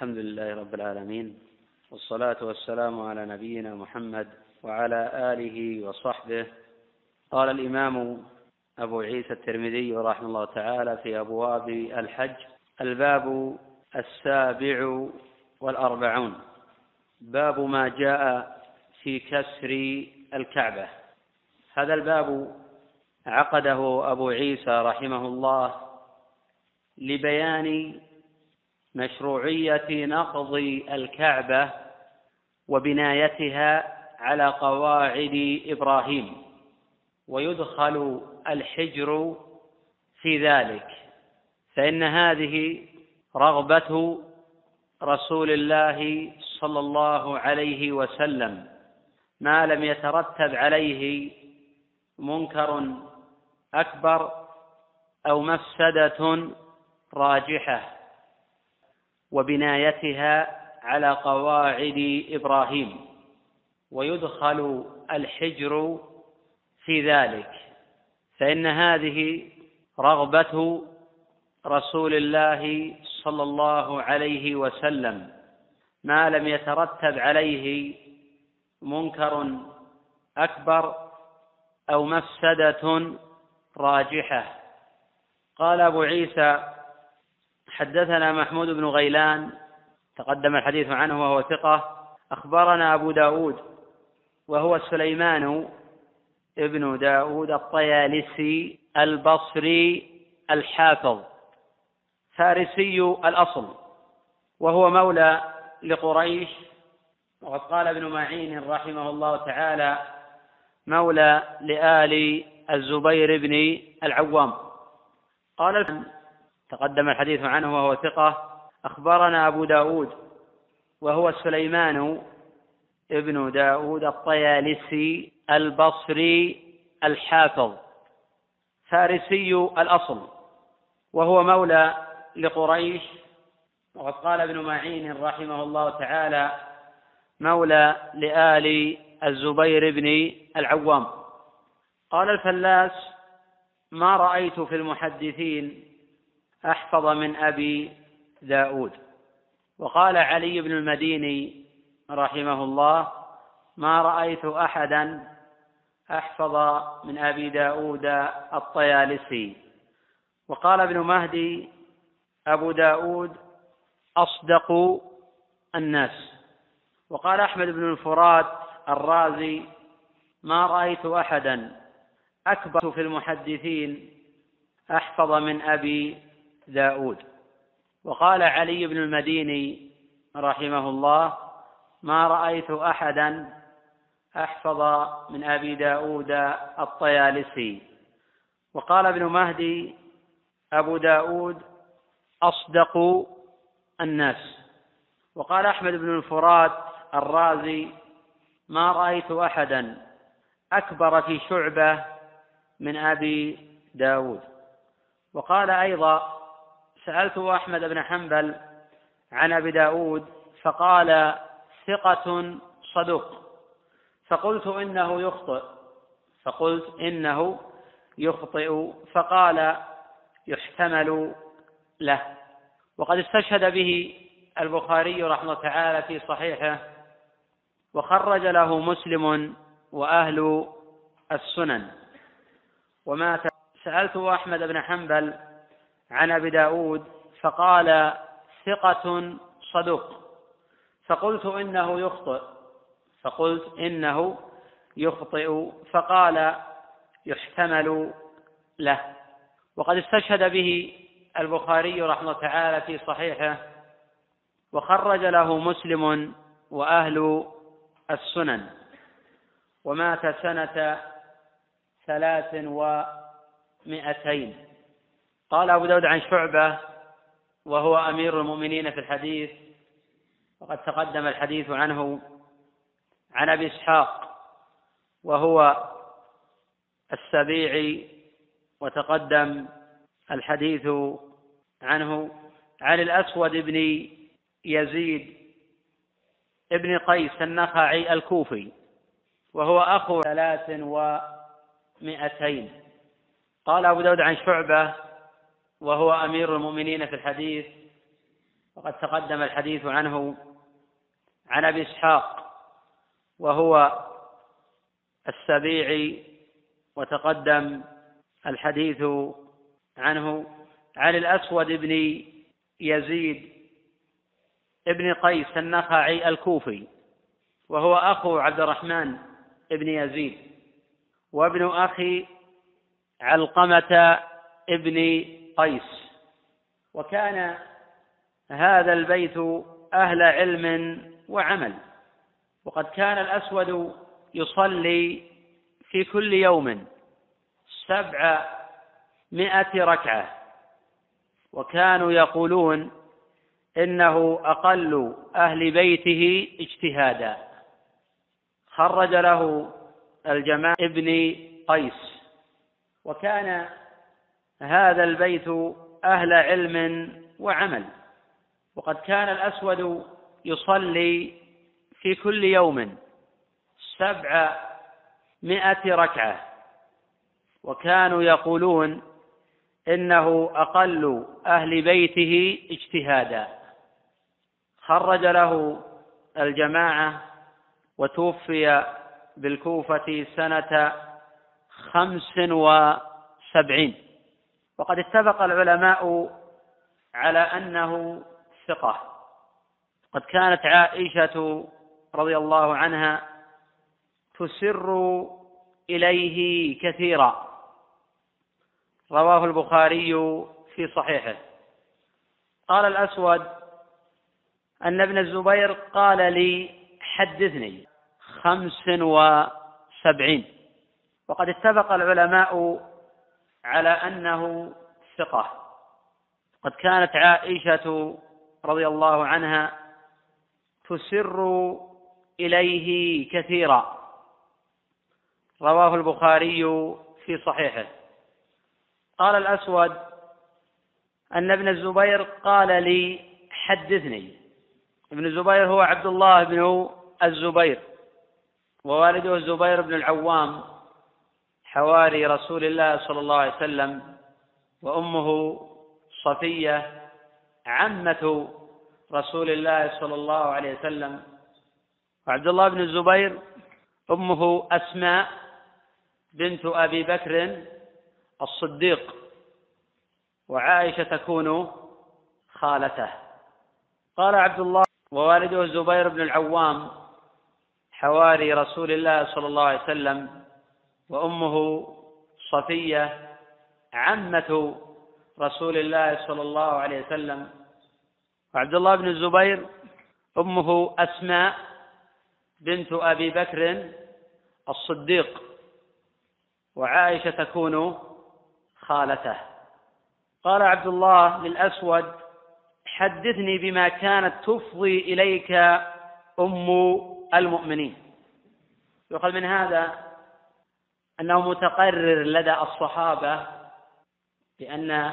الحمد لله رب العالمين والصلاة والسلام على نبينا محمد وعلى آله وصحبه. قال الإمام أبو عيسى الترمذي رحمه الله تعالى في أبواب الحج الباب السابع والأربعون. باب ما جاء في كسر الكعبة. هذا الباب عقده أبو عيسى رحمه الله لبيان مشروعية نقض الكعبة وبنايتها على قواعد إبراهيم ويدخل الحجر في ذلك. فإن هذه رغبة رسول الله صلى الله عليه وسلم ما لم يترتب عليه منكر أكبر أو مفسدة راجحة. وبنايتها على قواعد إبراهيم ويدخل الحجر في ذلك. فإن هذه رغبة رسول الله صلى الله عليه وسلم ما لم يترتب عليه منكر أكبر أو مفسدة راجحة. قال أبو عيسى حدثنا محمود بن غيلان تقدم الحديث عنه وهو ثقة أخبرنا أبو داود وهو سليمان ابن داود الطيالسي البصري الحافظ فارسي الأصل وهو مولى لقريش وقد قال ابن معين رحمه الله تعالى مولى لآل الزبير بن العوام. قال تقدم الحديث عنه وهو ثقة. أخبرنا أبو داود وهو سليمان ابن داود الطيالسي البصري الحافظ فارسي الأصل وهو مولى لقريش. وقد قال ابن معين رحمه الله تعالى مولى لآل الزبير بن العوام. قال الفلاس ما رأيت في المحدثين أحفظ من أبي داود. وقال علي بن المديني رحمه الله ما رأيت أحدا أحفظ من أبي داود الطيالسي وقال ابن مهدي أبو داود أصدق الناس وقال أحمد بن الفرات الرازي ما رأيت أحدا أكبر في المحدثين أحفظ من أبي داود. وقال علي بن المديني رحمه الله ما رأيت أحدا أحفظ من أبي داود الطيالسي وقال ابن مهدي أبو داود أصدق الناس وقال أحمد بن الفرات الرازي ما رأيت أحدا أكبر في شعبة من أبي داود وقال أيضا سألت أحمد بن حنبل عن أبي داود فقال ثقة صدوق فقلت إنه يخطئ. فقلت إنه يخطئ. فقال يحتمل له. وقد استشهد به البخاري رحمه الله تعالى في صحيحه وخرج له مسلم وأهل السنن. ومات. سألت أحمد بن حنبل عن أبي داود فقال ثقة صدوق فقلت إنه يخطئ. فقلت إنه يخطئ. فقال يحتمل له. وقد استشهد به البخاري رحمه تعالى في صحيحه وخرج له مسلم وأهل السنن. ومات سنة ثلاث ومائتين قال أبو داود عن شعبة وهو أمير المؤمنين في الحديث وقد تقدم الحديث عنه عن أبي إسحاق وهو السبيعي وتقدم الحديث عنه عن الأسود بن يزيد ابن قيس النخعي الكوفي وهو أخو ثلاث ومائتين قال أبو داود عن شعبة وهو أمير المؤمنين في الحديث وقد تقدم الحديث عنه عن أبي إسحاق وهو السبيعي وتقدم الحديث عنه عن الأسود بن يزيد ابن قيس النخعي الكوفي وهو أخو عبد الرحمن بن يزيد وابن أخي علقمة ابن قيس. وكان هذا البيت أهل علم وعمل. وقد كان الأسود يصلي في كل يوم سبع مائه ركعة. وكانوا يقولون إنه أقل أهل بيته اجتهادا. خرج له الجماعة ابن قيس. وكان هذا البيت أهل علم وعمل. وقد كان الأسود يصلي في كل يوم سبع مائه ركعة. وكانوا يقولون إنه أقل أهل بيته اجتهادا. خرج له الجماعة وتوفي بالكوفة سنة خمس وسبعين. وقد اتفق العلماء على أنه ثقة. قد كانت عائشة رضي الله عنها تسر إليه كثيرا. رواه البخاري في صحيحه. قال الأسود أن ابن الزبير قال لي حدثني. خمس وسبعين. وقد اتفق العلماء على أنه ثقة. قد كانت عائشة رضي الله عنها تسر إليه كثيرا. رواه البخاري في صحيحه. قال الأسود أن ابن الزبير قال لي حدثني. ابن الزبير هو عبد الله بن الزبير ووالده الزبير بن العوام. حواري رسول الله صلى الله عليه وسلم وأمه صفية عمة رسول الله صلى الله عليه وسلم. وعبد الله بن الزبير أمه أسماء بنت أبي بكر الصديق وعائشة تكون خالته. قال عبد الله ووالده الزبير بن العوام حواري رسول الله صلى الله عليه وسلم وأمه صفية عمة رسول الله صلى الله عليه وسلم. وعبد الله بن الزبير أمه أسماء بنت أبي بكر الصديق. وعائشة تكون خالته. قال عبد الله للاسود حدثني بما كانت تفضي إليك أم المؤمنين. يؤخذ من هذا أنه متقرر لدى الصحابة بأن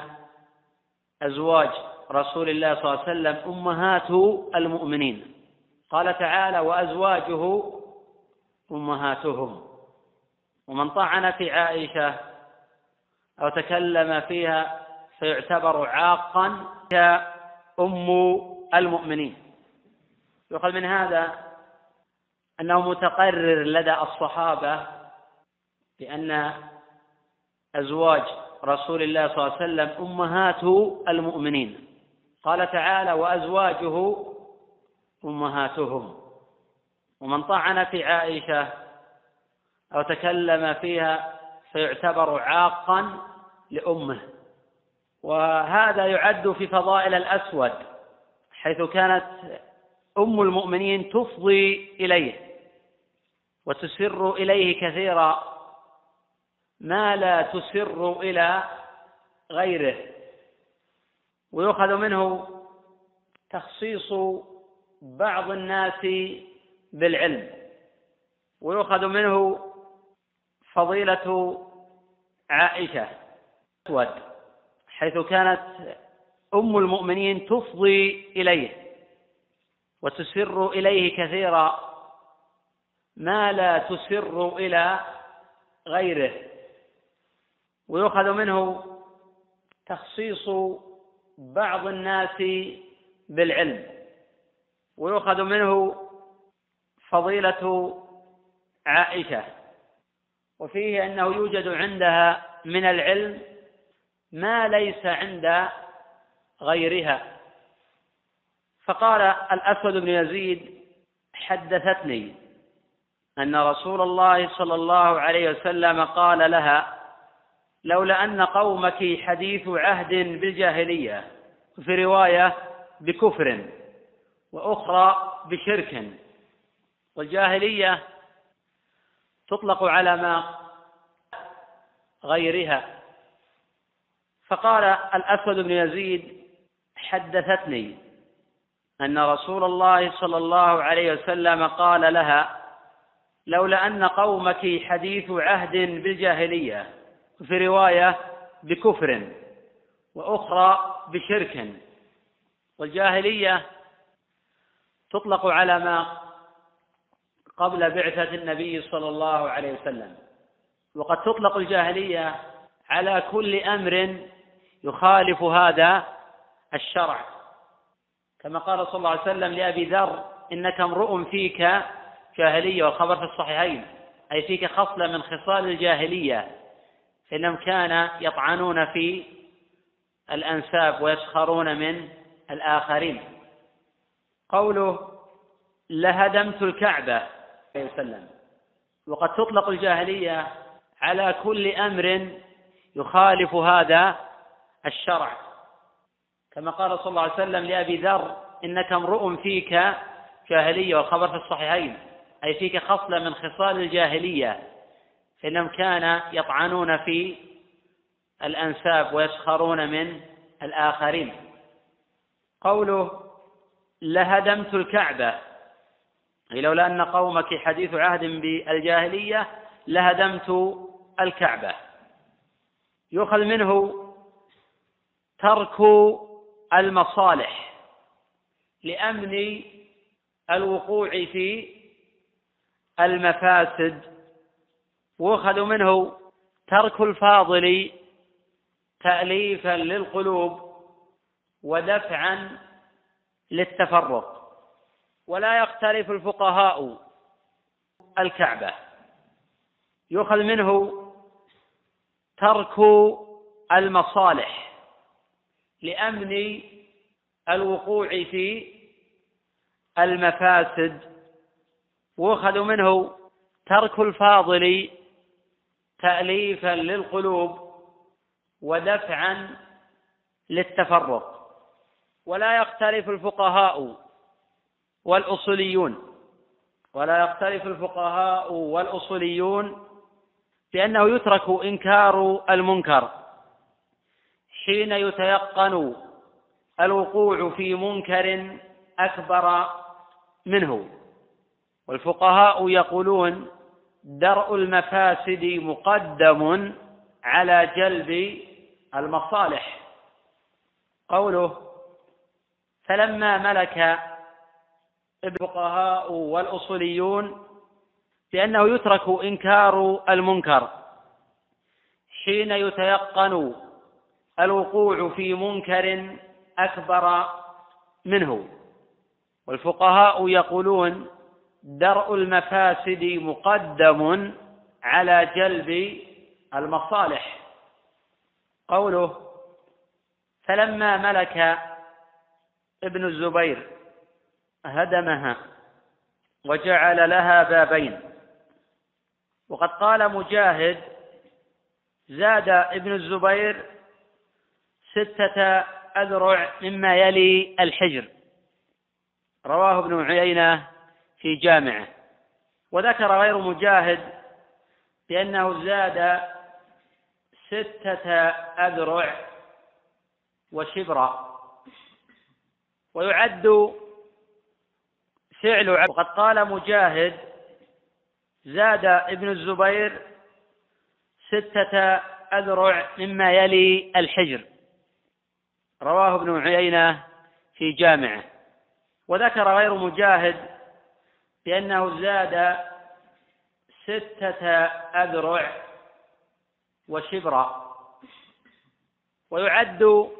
أزواج رسول الله صلى الله عليه وسلم أمهات المؤمنين. قال تعالى وأزواجه أمهاتهم. ومن طعن في عائشة أو تكلم فيها فيعتبر عاقا كأم المؤمنين. يؤخذ من هذا أنه متقرر لدى الصحابة بأن أزواج رسول الله صلى الله عليه وسلم أمهات المؤمنين. قال تعالى وأزواجه أمهاتهم. ومن طعن في عائشة أو تكلم فيها فيعتبر عاقا لأمه. وهذا يعد في فضائل الأسود حيث كانت أم المؤمنين تفضي إليه وتسر إليه كثيرا. ما لا تسر إلى غيره. ويؤخذ منه تخصيص بعض الناس بالعلم. ويؤخذ منه فضيلة عائشة أسود حيث كانت أم المؤمنين تفضي إليه وتسر إليه كثيرا. ما لا تسر إلى غيره. ويؤخذ منه تخصيص بعض الناس بالعلم ويؤخذ منه فضيلة عائشة وفيه أنه يوجد عندها من العلم ما ليس عند غيرها. فقال الأسود بن يزيد حدثتني أن رسول الله صلى الله عليه وسلم قال لها لولا أن قومك حديث عهد بالجاهلية في رواية بكفر وأخرى بشرك. والجاهلية تطلق على ما غيرها. فقال الأسود بن يزيد حدثتني أن رسول الله صلى الله عليه وسلم قال لها لولا أن قومك حديث عهد بالجاهلية في رواية بكفر وأخرى بشرك. والجاهلية تطلق على ما قبل بعثة النبي صلى الله عليه وسلم وقد تطلق الجاهلية على كل أمر يخالف هذا الشرع. كما قال صلى الله عليه وسلم لأبي ذر إنك امرؤ فيك جاهلية والخبر في الصحيحين أي فيك خصلة من خصال الجاهلية. فإنهم كان يطعنون في الأنساب ويسخرون من الآخرين. قوله لهدمت الكعبة عليه وسلم. وقد تطلق الجاهلية على كل أمر يخالف هذا الشرع. كما قال صلى الله عليه وسلم لأبي ذر إنك امرؤ فيك جاهلية والخبر في الصحيحين أي فيك خصلة من خصال الجاهلية. فإنهم كان يطعنون في الأنساب ويسخرون من الآخرين. قوله لهدمت الكعبة أي لولا أن قومك حديث عهد بالجاهلية لهدمت الكعبة. يؤخذ منه ترك المصالح لأمن الوقوع في المفاسد ويؤخذ منه ترك الفاضل تأليفا للقلوب ودفعا للتفرق. ولا يختلف الفقهاء الكعبة. يؤخذ منه ترك المصالح لأمن الوقوع في المفاسد. ويؤخذ منه ترك الفاضل تأليفا للقلوب ودفعا للتفرق. ولا يختلف الفقهاء والأصوليون. ولا يختلف الفقهاء والأصوليون بأنه يترك إنكار المنكر. حين يتيقن الوقوع في منكر أكبر منه. والفقهاء يقولون درء المفاسد مقدم على جلب المصالح. قوله فلما ملك الفقهاء والأصوليون بأنه يترك إنكار المنكر حين يتيقن الوقوع في منكر أكبر منه. والفقهاء يقولون درء المفاسد مقدم على جلب المصالح. قوله فلما ملك ابن الزبير هدمها وجعل لها بابين وقد قال مجاهد زاد ابن الزبير ستة أذرع مما يلي الحجر رواه ابن عيينة في جامعة. وذكر غير مجاهد بأنه زاد ستة أذرع وشبرا. ويعد فعل وقد قال مجاهد زاد ابن الزبير ستة أذرع مما يلي الحجر. رواه ابن عيينة في جامعة. وذكر غير مجاهد بأنه زاد ستة أذرع وشبرا. ويعد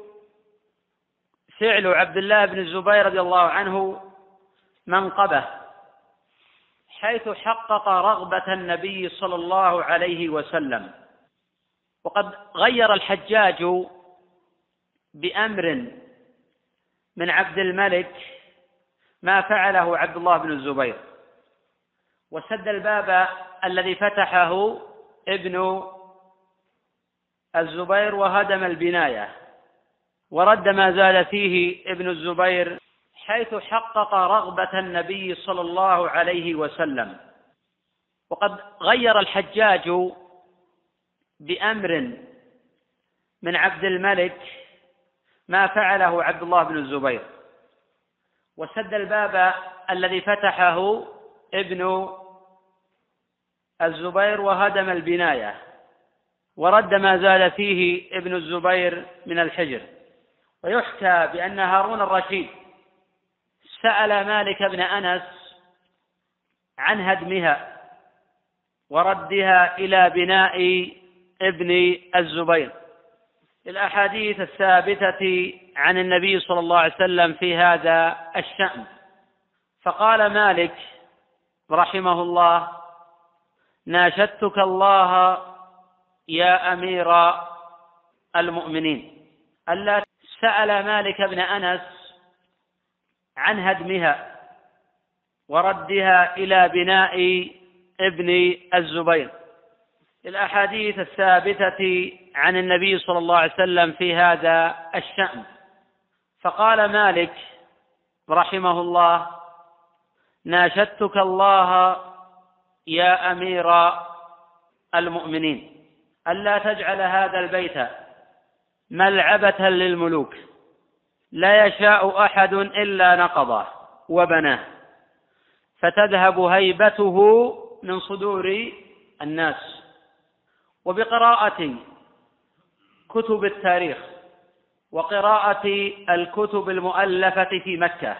فعل عبد الله بن الزبير رضي الله عنه منقبة حيث حقق رغبة النبي صلى الله عليه وسلم. وقد غير الحجاج بأمر من عبد الملك ما فعله عبد الله بن الزبير. وسد الباب الذي فتحه ابن الزبير وهدم البناية ورد ما زال فيه ابن الزبير حيث حقق رغبة النبي صلى الله عليه وسلم. وقد غير الحجاج بأمر من عبد الملك ما فعله عبد الله بن الزبير. وسد الباب الذي فتحه ابن الزبير وهدم البناية ورد ما زال فيه ابن الزبير من الحجر. ويحكى بأن هارون الرشيد سأل مالك بن أنس عن هدمها وردها إلى بناء ابن الزبير. الأحاديث الثابتة عن النبي صلى الله عليه وسلم في هذا الشأن. فقال مالك رحمه الله ناشدتك الله يا أمير المؤمنين. ألا سأل مالك بن أنس عن هدمها وردها إلى بناء ابن الزبير. الأحاديث الثابتة عن النبي صلى الله عليه وسلم في هذا الشأن. فقال مالك رحمه الله ناشدتك الله يا أمير المؤمنين ألا تجعل هذا البيت ملعبة للملوك لا يشاء أحد إلا نقضه وبناه فتذهب هيبته من صدور الناس. وبقراءة كتب التاريخ وقراءة الكتب المؤلفة في مكة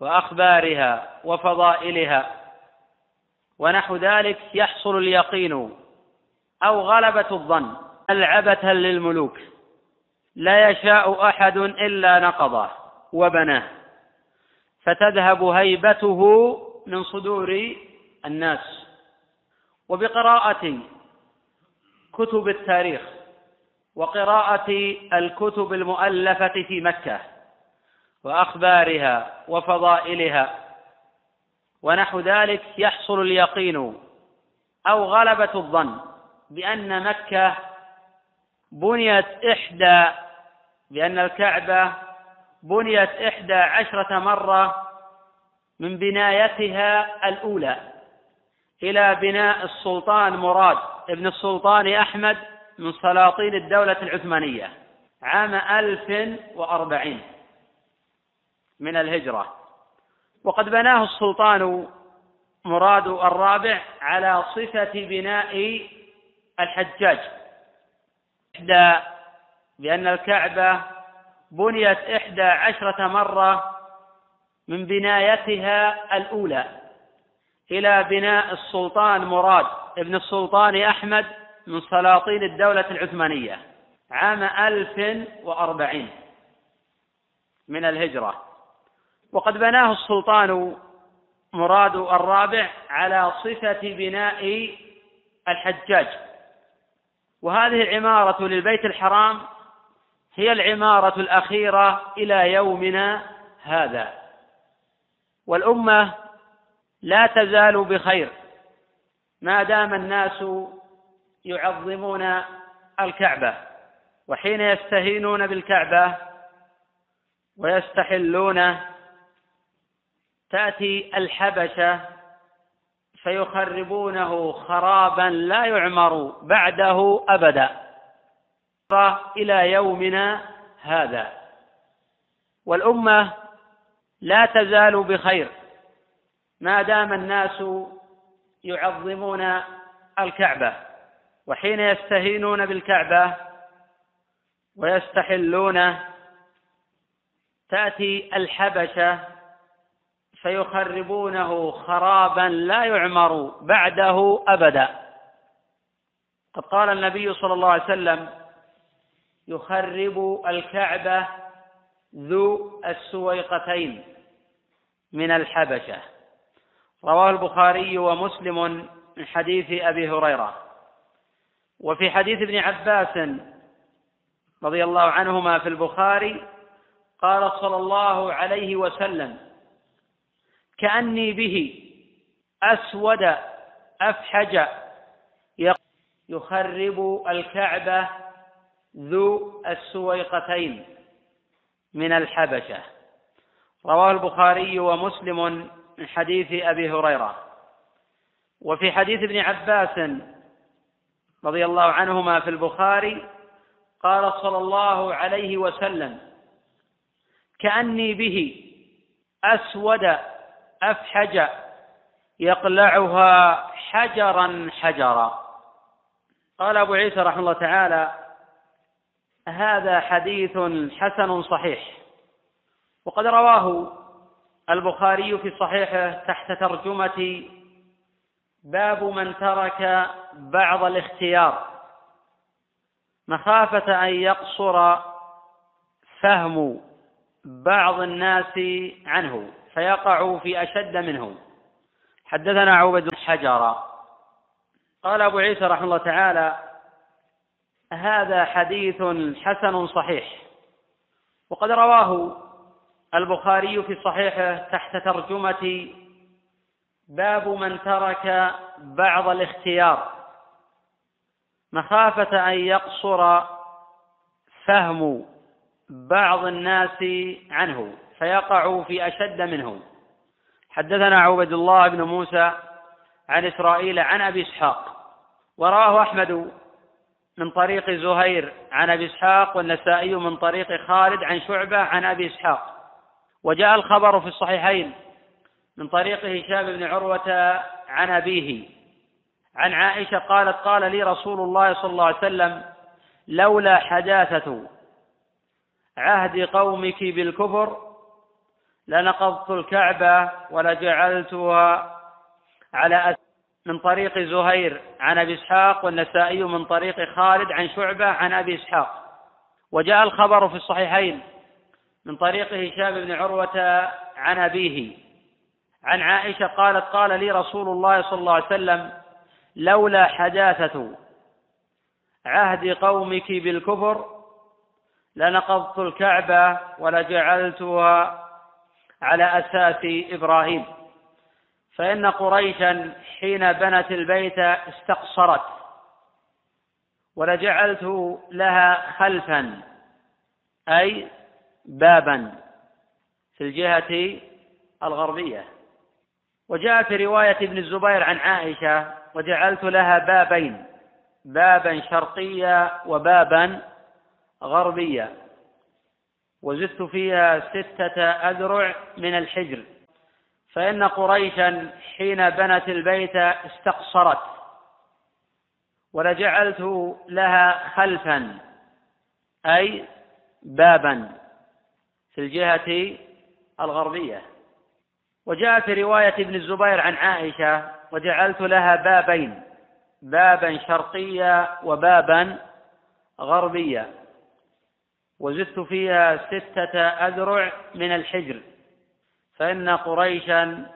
وأخبارها وفضائلها ونحو ذلك يحصل اليقين أو غلبة الظن ألعبة للملوك. لا يشاء أحد إلا نقضه وبناه. فتذهب هيبته من صدور الناس. وبقراءة كتب التاريخ وقراءة الكتب المؤلفة في مكة وأخبارها وفضائلها ونحو ذلك يحصل اليقين أو غلبة الظن بأن مكة بنيت إحدى بأن الكعبة بنيت إحدى عشرة مرة من بنايتها الأولى إلى بناء السلطان مراد ابن السلطان أحمد من سلاطين الدولة العثمانية عام ألف وأربعين من الهجرة. وقد بناه السلطان مراد الرابع على صفة بناء الحجاج. إحدى بأن الكعبة بنيت إحدى عشرة مرة من بنايتها الأولى إلى بناء السلطان مراد ابن السلطان أحمد من سلاطين الدولة العثمانية عام ألف وأربعين من الهجرة. وقد بناه السلطان مراد الرابع على صفة بناء الحجاج. وهذه العمارة للبيت الحرام هي العمارة الأخيرة إلى يومنا هذا. والأمة لا تزال بخير. ما دام الناس يعظمون الكعبة وحين يستهينون بالكعبة ويستحلون تأتي الحبشة فيخربونه خرابا لا يعمر بعده أبدا. إلى يومنا هذا. والأمة لا تزال بخير. ما دام الناس يعظمون الكعبة وحين يستهينون بالكعبة ويستحلون تأتي الحبشة فيخربونه خرابا لا يعمر بعده أبدا. قد قال النبي صلى الله عليه وسلم يخرب الكعبة ذو السويقتين من الحبشة. رواه البخاري ومسلم من حديث أبي هريرة. وفي حديث ابن عباس رضي الله عنهما في البخاري قال صلى الله عليه وسلم كأني به أسود أفحج يخرب الكعبة ذو السويقتين من الحبشة. رواه البخاري ومسلم من حديث أبي هريرة. وفي حديث ابن عباس رضي الله عنهما في البخاري قال صلى الله عليه وسلم كأني به أسود أفحج يقلعها حجرا حجرا. قال أبو عيسى رحمه الله تعالى هذا حديث حسن صحيح. وقد رواه البخاري في صحيحه تحت ترجمة باب من ترك بعض الاختيار. مخافة أن يقصر فهم بعض الناس عنه. فيقع في أشد منه حدثنا عبد حجر. قال أبو عيسى رحمه الله تعالى هذا حديث حسن صحيح. وقد رواه البخاري في صحيحه تحت ترجمة باب من ترك بعض الاختيار. مخافة أن يقصر فهم بعض الناس عنه. فيقع في أشد منه حدثنا عبد الله بن موسى عن إسرائيل عن أبي إسحاق ورواه أحمد من طريق زهير عن أبي إسحاق والنسائي من طريق خالد عن شعبة عن أبي إسحاق. وجاء الخبر في الصحيحين من طريق هشام بن عروة عن أبيه. عن عائشة قالت قال لي رسول الله صلى الله عليه وسلم لولا حداثة عهد قومك بالكفر لنقضت الكعبة ولجعلتها على من طريق زهير عن أبي إسحاق والنسائي من طريق خالد عن شعبة عن أبي إسحاق. وجاء الخبر في الصحيحين من طريق هشام بن عروة عن أبيه. عن عائشة قالت قال لي رسول الله صلى الله عليه وسلم لولا حداثة عهد قومك بالكفر لنقضت الكعبة ولجعلتها على أساس إبراهيم. فإن قريشا حين بنت البيت استقصرت ولجعلت لها خلفا أي بابا في الجهة الغربية. وجاء في رواية ابن الزبير عن عائشة وجعلت لها بابين بابا شرقيا وبابا غربيا وزدت فيها ستة أذرع من الحجر. فإن قريشا حين بنت البيت استقصرت ولجعلت لها خلفا أي بابا في الجهة الغربية. وجاء في رواية ابن الزبير عن عائشة وجعلت لها بابين بابا شرقيا وبابا غربيا وزدت فيها ستة أذرع من الحجر فإن قريشا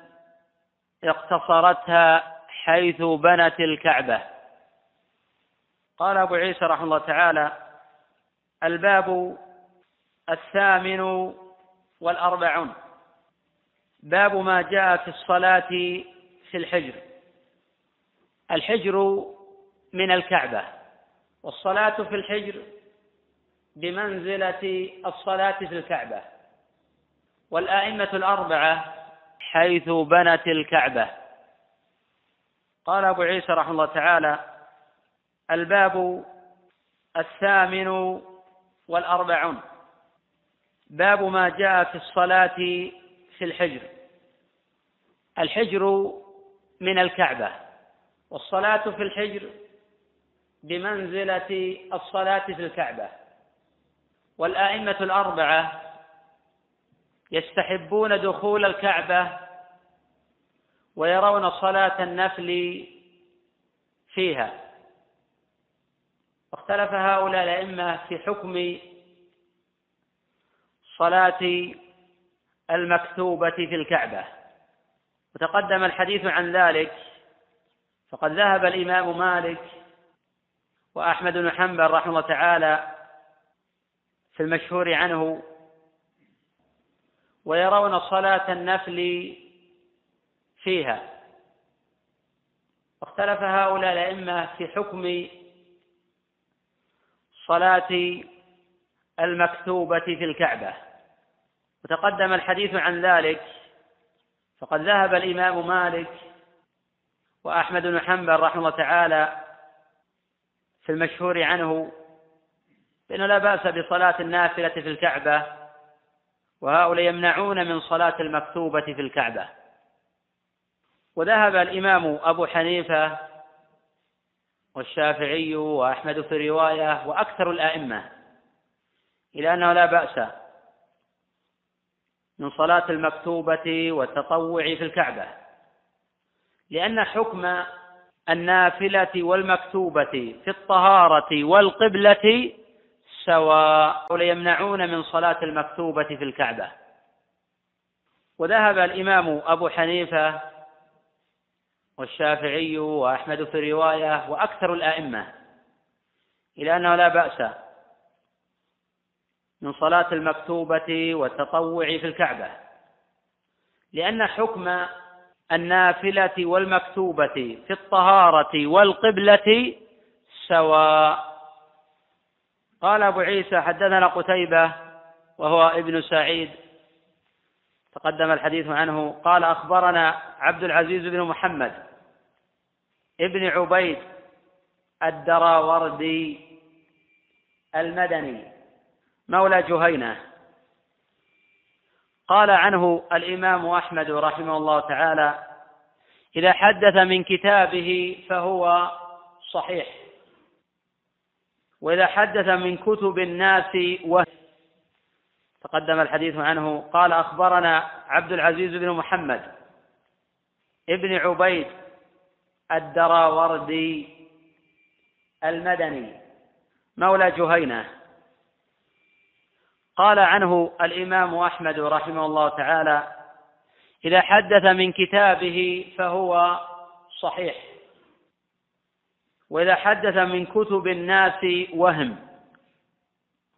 اقتصرتها حيث بنت الكعبة. قال أبو عيسى رحمه الله تعالى الباب الثامن والأربعون. باب ما جاء في الصلاة في الحجر. الحجر من الكعبة والصلاة في الحجر بمنزلة الصلاة في الكعبة والآئمة الأربعة حيث بنت الكعبة. قال أبو عيسى رحمه الله تعالى الباب الثامن والأربعون. باب ما جاء في الصلاة في الحجر. الحجر من الكعبة والصلاة في الحجر بمنزلة الصلاة في الكعبة. والآئمة الأربعة يستحبون دخول الكعبة ويرون صلاة النفل فيها. واختلف هؤلاء الأئمة في حكم صلاة المكتوبة في الكعبة. وتقدم الحديث عن ذلك فقد ذهب الإمام مالك وأحمد بن حنبل رحمه الله تعالى في المشهور عنه ويرون صلاة النفل فيها. واختلف هؤلاء الأئمة في حكم صلاة المكتوبة في الكعبة. وتقدم الحديث عن ذلك فقد ذهب الإمام مالك وأحمد بن حنبل رحمه الله تعالى في المشهور عنه بأنه لا بأس بصلاة النافلة في الكعبة وهؤلاء يمنعون من صلاة المكتوبة في الكعبة. وذهب الإمام أبو حنيفة والشافعي وأحمد في رواية وأكثر الأئمة إلى أنه لا بأس من صلاة المكتوبة والتطوع في الكعبة لأن حكم النافلة والمكتوبة في الطهارة والقبلة سواء ويمنعون من صلاة المكتوبة في الكعبة. وذهب الإمام أبو حنيفة والشافعي وأحمد في رواية وأكثر الأئمة إلى أنه لا بأس من صلاة المكتوبة والتطوع في الكعبة لأن حكم النافلة والمكتوبة في الطهارة والقبلة سواء قال أبو عيسى حدثنا قتيبة وهو ابن سعيد. تقدم الحديث عنه. قال أخبرنا عبد العزيز بن محمد ابن عبيد الدراوردي المدني مولى جهينة. قال عنه الإمام أحمد رحمه الله تعالى إذا حدث من كتابه فهو صحيح. وإذا حدث من كتب الناس وهي تقدم الحديث عنه قال أخبرنا عبد العزيز بن محمد ابن عبيد الدراوردي المدني مولى جهينة. قال عنه الإمام أحمد رحمه الله تعالى إذا حدث من كتابه فهو صحيح. وإذا حدث من كتب الناس وهم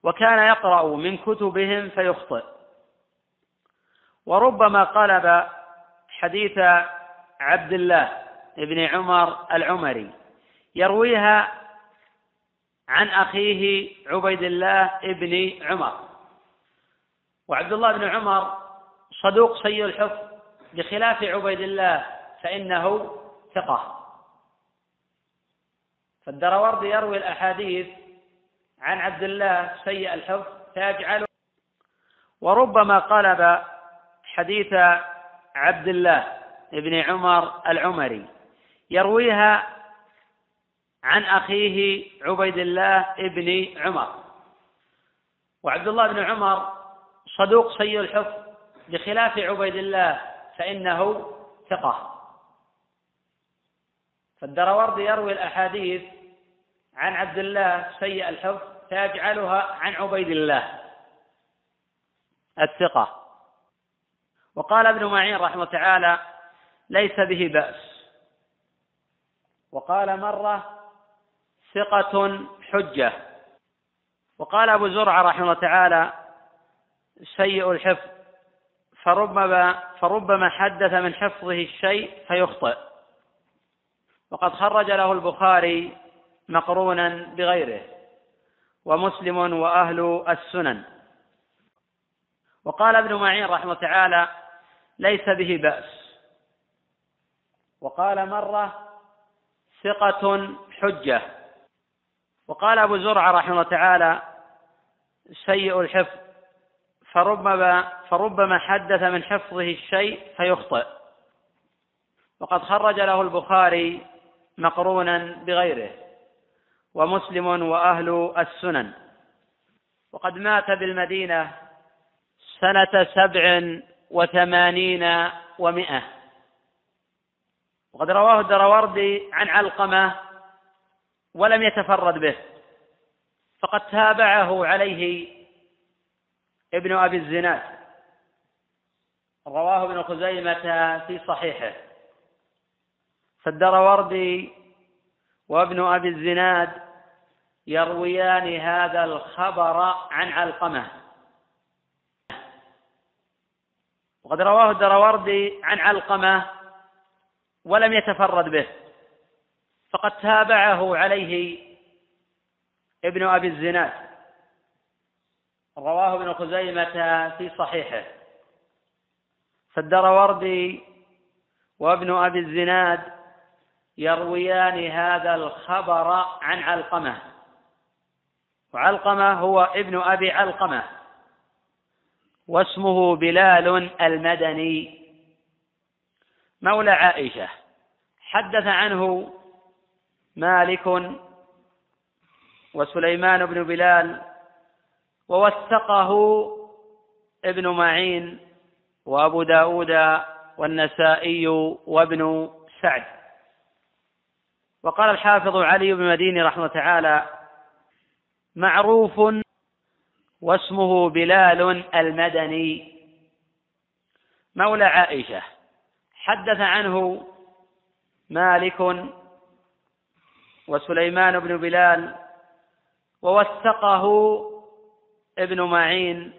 وكان يقرأ من كتبهم فيخطئ. وربما قلب حديث عبد الله بن عمر العمري يرويها عن أخيه عبيد الله بن عمر. وعبد الله بن عمر صدوق سيء الحفظ بخلاف عبيد الله فإنه ثقة. فالدروردي يروي الأحاديث عن عبد الله سيء الحفظ فيجعله وربما قلب حديث عبد الله بن عمر العمري. يرويها عن أخيه عبيد الله بن عمر. وعبد الله بن عمر صدوق سيء الحفظ بخلاف عبيد الله فإنه ثقة. فالدروردي يروي الأحاديث عن عبد الله سيء الحفظ فيجعلها عن عبيد الله. الثقة. وقال ابن معين رحمه تعالى ليس به بأس. وقال مرة ثقة حجة. وقال أبو زرعة رحمه تعالى سيء الحفظ. فربما فربما حدث من حفظه الشيء فيخطئ. وقد خرج له البخاري مقرونا بغيره ومسلم وأهل السنن. وقال ابن معين رحمه تعالى ليس به بأس وقال مرة ثقة حجة وقال أبو زرعة رحمه تعالى سيء الحفظ فربما فربما حدث من حفظه الشيء فيخطئ. وقد خرج له البخاري مقرونا بغيره ومسلم وأهل السنن. وقد مات بالمدينة سنة سبع وثمانين ومائه وقد رواه الدروردي عن علقمة ولم يتفرد به فقد تابعه عليه ابن أبي الزناد. رواه ابن خزيمة في صحيحه. فالدروردي وابن أبي الزناد يرويان هذا الخبر عن علقمة. وقد رواه الدروردي عن علقمة ولم يتفرد به فقد تابعه عليه ابن أبي الزناد. رواه ابن خزيمة في صحيحه. فالدروردي وابن أبي الزناد يرويان هذا الخبر عن علقمة. وعلقمة هو ابن أبي علقمة واسمه بلال المدني. مولى عائشة. حدث عنه مالك وسليمان بن بلال ووثقه ابن معين وأبو داود والنسائي وابن سعد. وقال الحافظ علي بن مديني رحمه تعالى معروف واسمه بلال المدني. مولى عائشة حدث عنه مالك وسليمان بن بلال ووثقه ابن معين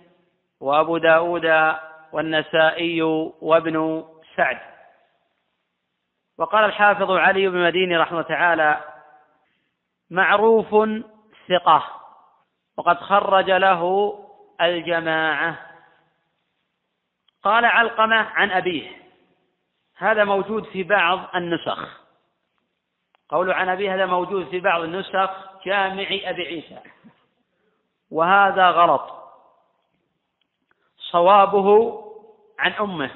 وأبو داود والنسائي وابن سعد. وقال الحافظ علي بن مديني رحمه تعالى معروف ثقة وقد خرج له الجماعة. قال علقمة عن أبيه هذا موجود في بعض النسخ. قول عن أبيه هذا موجود في بعض النسخ جامع أبي عيسى. وهذا غلط. صوابه عن أمه.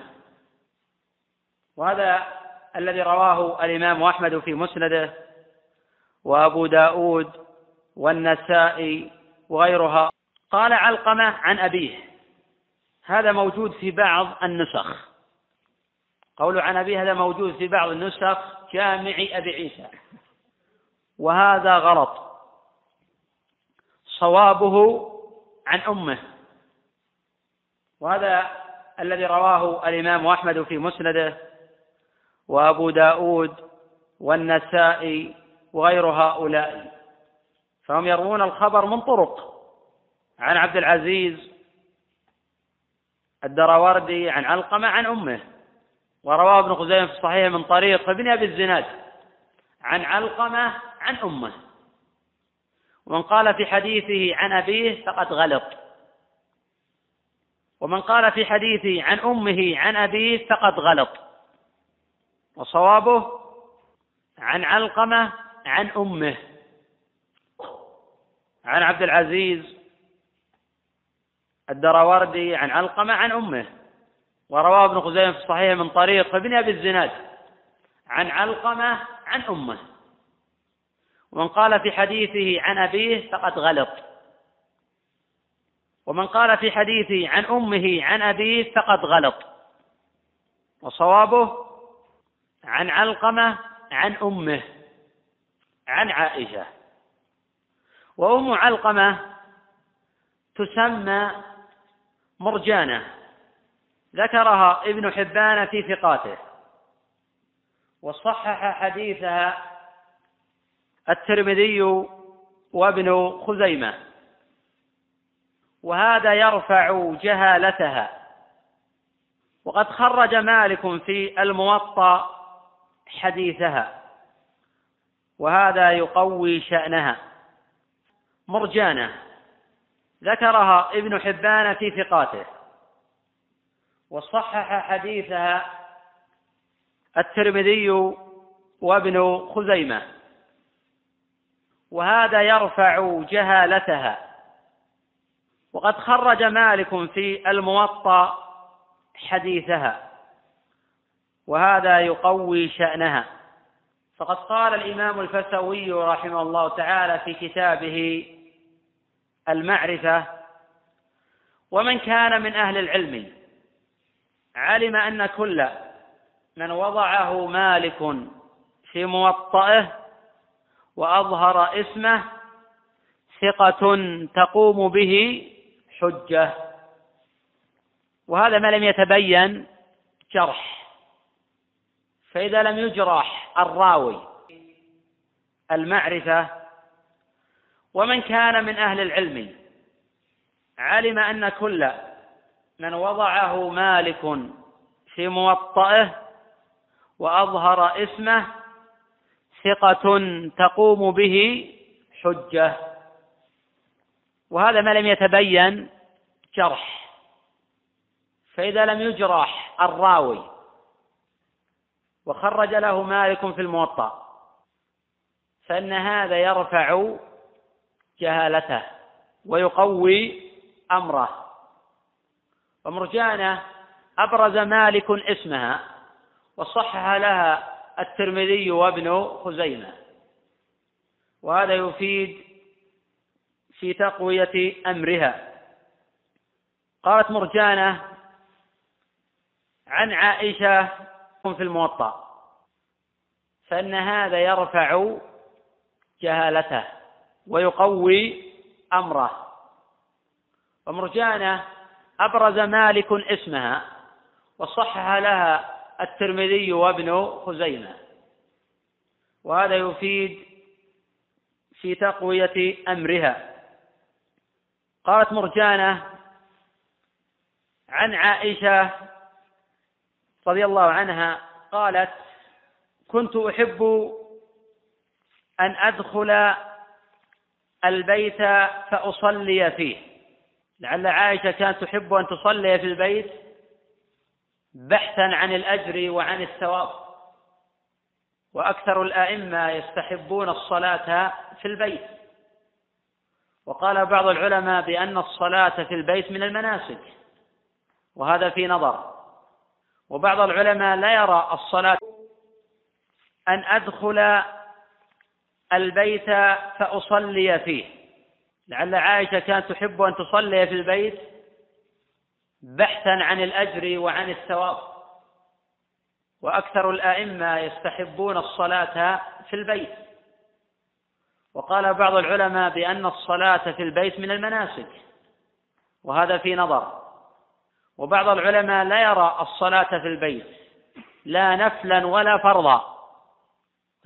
وهذا الذي رواه الإمام أحمد في مسنده وأبو داود والنسائي وغيرها. قال علقمة عن أبيه هذا موجود في بعض النسخ. قول عن أبيه هذا موجود في بعض النسخ جامع أبي عيسى. وهذا غلط. صوابه عن أمه. وهذا الذي رواه الإمام أحمد في مسنده. وأبو داود والنسائي وغير هؤلاء. فهم يروون الخبر من طرق. عن عبد العزيز الدراوردي عن علقمة عن أمه. ورواه ابن خزيمة في الصحيح من طريق ابن أبي الزناد. عن علقمة عن أمه. ومن قال في حديثه عن أبيه فقد غلط. ومن قال في حديثه عن أمه عن أبيه فقد غلط. وصوابه عن علقمة عن أمه. عن عبد العزيز الدراوردي عن علقمة عن أمه. ورواه ابن خزيمة في الصحيح من طريق ابن أبي الزناد عن علقمة عن أمه. ومن قال في حديثه عن أبيه فقد غلط. ومن قال في حديثه عن أمه عن أبيه فقد غلط. وصوابه عن علقمة عن أمه عن عائشة. وأم علقمة تسمى مرجانة. ذكرها ابن حبان في ثقاته. وصحح حديثها الترمذي وابن خزيمة. وهذا يرفع جهالتها. وقد خرج مالك في الموطأ حديثها وهذا يقوي شأنها. مرجانة ذكرها ابن حبان في ثقاته وصحح حديثها الترمذي وابن خزيمة وهذا يرفع جهالتها. وقد خرج مالك في الموطأ حديثها. وهذا يقوي شأنها. فقد قال الإمام الفسوي رحمه الله تعالى في كتابه المعرفة ومن كان من أهل العلم علم أن كل من وضعه مالك في موطئه وأظهر اسمه ثقة تقوم به حجة. وهذا ما لم يتبين جرح فإذا لم يجرح الراوي المعرفة ومن كان من أهل العلم علم أن كل من وضعه مالك في موطئه وأظهر اسمه ثقة تقوم به حجة. وهذا ما لم يتبين جرح. فإذا لم يجرح الراوي وخرج له مالك في الموطأ. فإن هذا يرفع جهالته ويقوي أمره. ومرجانة أبرز مالك اسمها وصحح لها الترمذي وابن خزيمة. وهذا يفيد في تقوية أمرها. قالت مرجانة عن عائشة في الموطأ. فإن هذا يرفع جهالته ويقوي أمره. ومرجانة أبرز مالك اسمها وصحح لها الترمذي وابن خزيمة. وهذا يفيد في تقوية أمرها. قالت مرجانة عن عائشة رضي الله عنها قالت كنت أحب أن أدخل البيت فأصلي فيه. لعل عائشة كانت تحب أن تصلي في البيت بحثا عن الأجر وعن الثواب. وأكثر الأئمة يستحبون الصلاة في البيت. وقال بعض العلماء بأن الصلاة في البيت من المناسك. وهذا في نظر. وبعض العلماء لا يرى الصلاة. أن أدخل البيت فأصلي فيه. لعل عائشة كانت تحب أن تصلي في البيت بحثا عن الأجر وعن الثواب. وأكثر الأئمة يستحبون الصلاة في البيت. وقال بعض العلماء بأن الصلاة في البيت من المناسك. وهذا في نظر. وبعض العلماء لا يرى الصلاة في البيت لا نفلا ولا فرضا.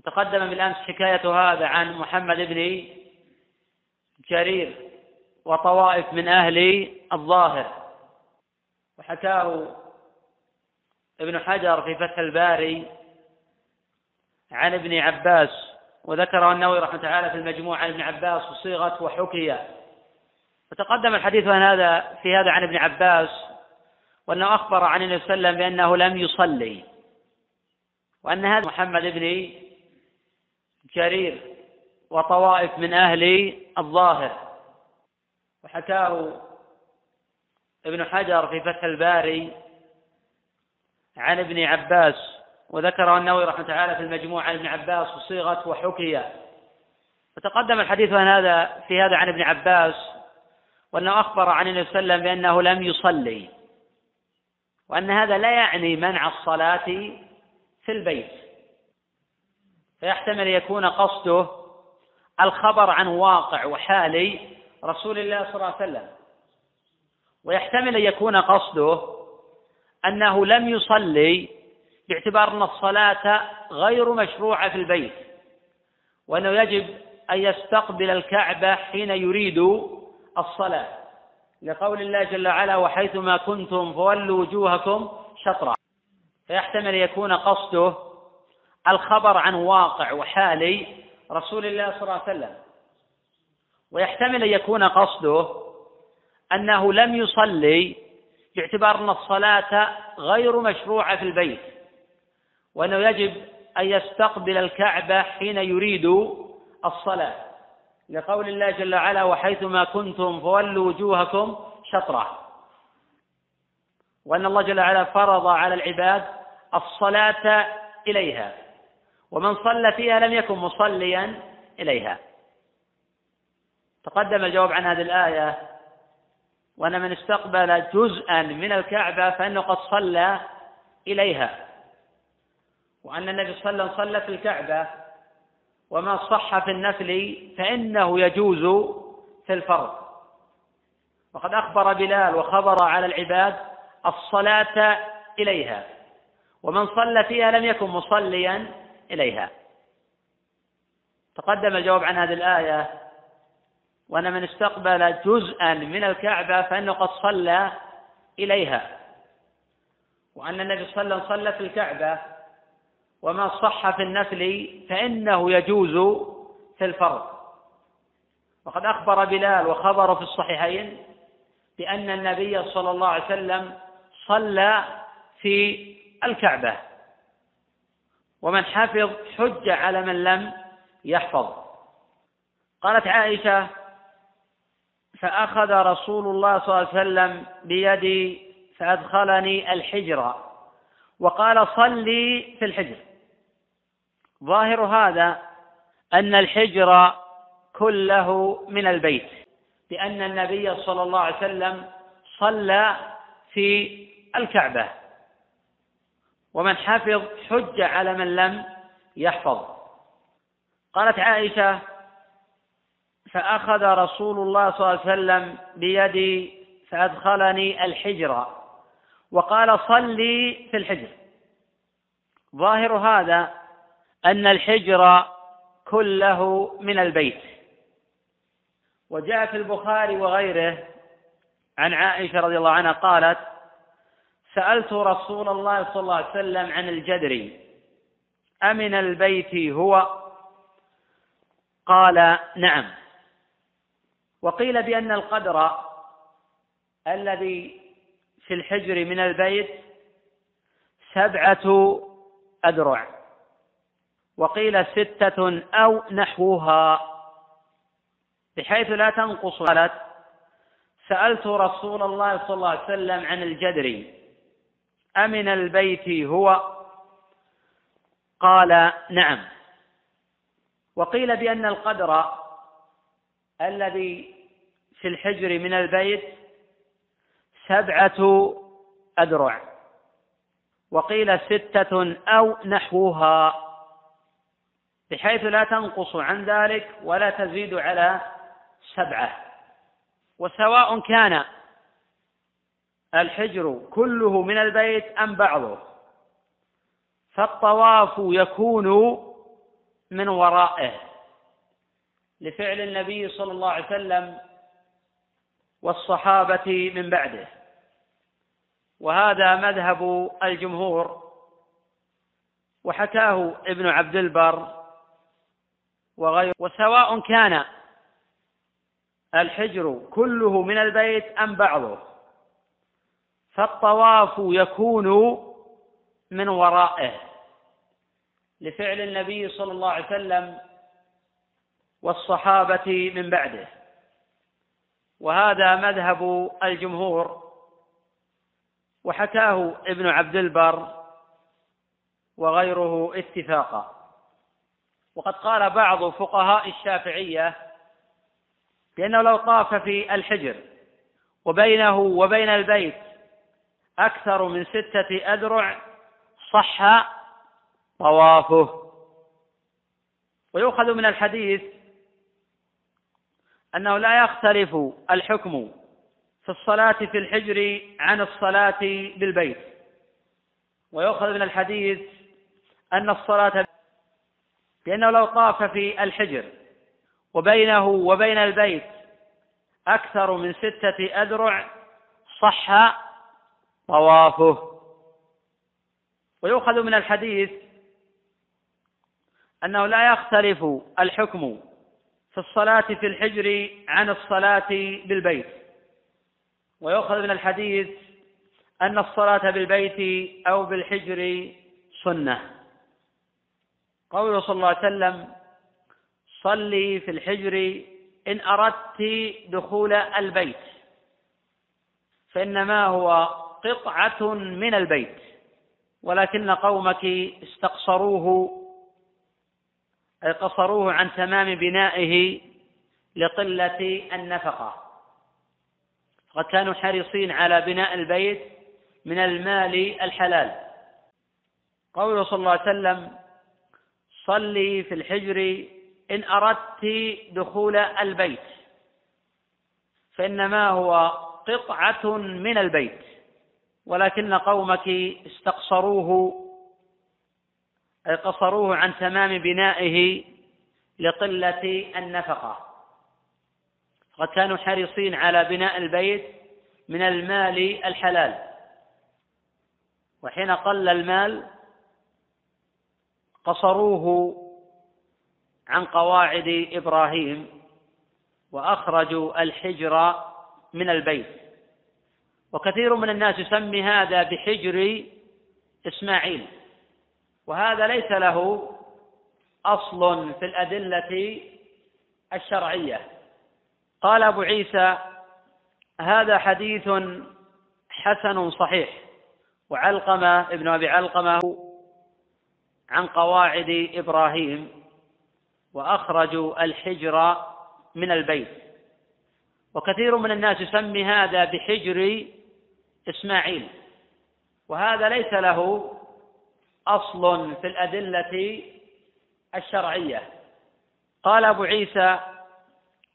تقدم بالأمس حكاية هذا عن محمد بن جرير وطوائف من أهل الظاهر. وحكاه ابن حجر في فتح الباري عن ابن عباس وذكره النووي رحمه تعالى في المجموع عن ابن عباس وصيغة وحكي. فتقدم الحديث عن هذا في هذا عن ابن عباس وأنه أخبر عن النبي صلى الله عليه وسلم بأنه لم يصلي. وأن هذا محمد بن جرير وطوائف من أهل الظاهر. وحكاه ابن حجر في فتح الباري عن ابن عباس وذكره النووي رحمه تعالى في المجموع عن ابن عباس وصيغة وحكي. فتقدم الحديث عن هذا في هذا عن ابن عباس وأنه أخبر عن النبي صلى الله عليه وسلم بأنه لم يصلي. وأن هذا لا يعني منع الصلاة في البيت. فيحتمل يكون قصده الخبر عن واقع وحال رسول الله صلى الله عليه وسلم. ويحتمل أن يكون قصده أنه لم يصلي باعتبار أن الصلاة غير مشروعة في البيت وأنه يجب أن يستقبل الكعبة حين يريد الصلاة. لقول الله جل وعلا وحيثما كنتم فولوا وجوهكم شطرا. فيحتمل يكون قصده الخبر عن واقع وحال رسول الله صلى الله عليه وسلم. ويحتمل أن يكون قصده أنه لم يصلي باعتبار أن الصلاة غير مشروعة في البيت وأنه يجب أن يستقبل الكعبة حين يريد الصلاة. لقول الله جل وعلا وحيثما كنتم فولوا وجوهكم شطرة. وأن الله جل وعلا فرض على العباد الصلاة إليها ومن صلى فيها لم يكن مصليا إليها. تقدم الجواب عن هذه الآية وأن من استقبل جزءا من الكعبة فإنه قد صلى إليها وأن النبي صلى الله عليه وسلم صلى في الكعبة. وما صح في النفل فإنه يجوز في الفرض. وقد أخبر بلال وخبر على العباد الصلاة إليها ومن صلى فيها لم يكن مصليا إليها. تقدم الجواب عن هذه الآية وأن من استقبل جزءا من الكعبة فإنه قد صلى إليها. وأن النبي صلى الله عليه وسلم صلى في الكعبة وما صح في النفل فإنه يجوز في الفرض. وقد أخبر بلال وخبر في الصحيحين بأن النبي صلى الله عليه وسلم صلى في الكعبة. ومن حفظ حج على من لم يحفظ. قالت عائشة فأخذ رسول الله صلى الله عليه وسلم بيدي فأدخلني الحجر وقال صلي في الحجر. ظاهر هذا أن الحجر كله من البيت لأن النبي صلى الله عليه وسلم صلى في الكعبة. ومن حفظ حج على من لم يحفظ. قالت عائشة فأخذ رسول الله صلى الله عليه وسلم بيدي فأدخلني الحجر وقال صلي في الحجر. ظاهر هذا أن الحجر كله من البيت. وجاء في البخاري وغيره عن عائشة رضي الله عنها قالت سألت رسول الله صلى الله عليه وسلم عن الجدر أمن البيت هو؟ قال نعم. وقيل بأن القدر الذي في الحجر من البيت سبعة أذرع. وقيل ستة أو نحوها. بحيث لا تنقص قالت سألت رسول الله صلى الله عليه وسلم عن الجدر. أمن البيت هو؟ قال نعم. وقيل بأن القدر الذي في الحجر من البيت سبعة أذرع وقيل ستة أو نحوها. بحيث لا تنقص عن ذلك ولا تزيد على سبعة. وسواء كان الحجر كله من البيت أم بعضه فالطواف يكون من ورائه. لفعل النبي صلى الله عليه وسلم والصحابة من بعده. وهذا مذهب الجمهور. وحكاه ابن عبد البر وغيره وسواء كان الحجر كله من البيت أم بعضه فالطواف يكون من ورائه. لفعل النبي صلى الله عليه وسلم والصحابة من بعده. وهذا مذهب الجمهور. وحكاه ابن عبد البر وغيره اتفاقا. وقد قال بعض فقهاء الشافعية بأنه لو طاف في الحجر وبينه وبين البيت أكثر من ستة أذرع صح طوافه. ويؤخذ من الحديث أنه لا يختلف الحكم في الصلاة في الحجر عن الصلاة بالبيت. ويؤخذ من الحديث أن الصلاة بأنه لو طاف في الحجر وبينه وبين البيت أكثر من ستة أذرع صح طوافه. ويؤخذ من الحديث أنه لا يختلف الحكم في الصلاة في الحجر عن الصلاة بالبيت. ويؤخذ من الحديث أن الصلاة بالبيت أو بالحجر سنة. قوله صلى الله عليه وسلم صلي في الحجر إن أردت دخول البيت فإنما هو قطعة من البيت ولكن قومك استقصروه أي قصروه عن تمام بنائه لقلة النفقة. قد كانوا حريصين على بناء البيت من المال الحلال. قوله صلى الله عليه وسلم صلي في الحجر إن أردت دخول البيت. فإنما هو قطعة من البيت ولكن قومك استقصروه أي قصروه عن تمام بنائه لقلة النفقة. قد كانوا حريصين على بناء البيت من المال الحلال. وحين قل المال قصروه عن قواعد إبراهيم وأخرجوا الحجر من البيت. وكثير من الناس يسمي هذا بحجر إسماعيل. وهذا ليس له أصل في الأدلة الشرعية. قال أبو عيسى هذا حديث حسن صحيح. وعلقمة ابن أبي علقمة عن قواعد إبراهيم وأخرجوا الحجر من البيت. وكثير من الناس يسمي هذا بحجر إسماعيل. وهذا ليس له أصل في الأدلة الشرعية. قال أبو عيسى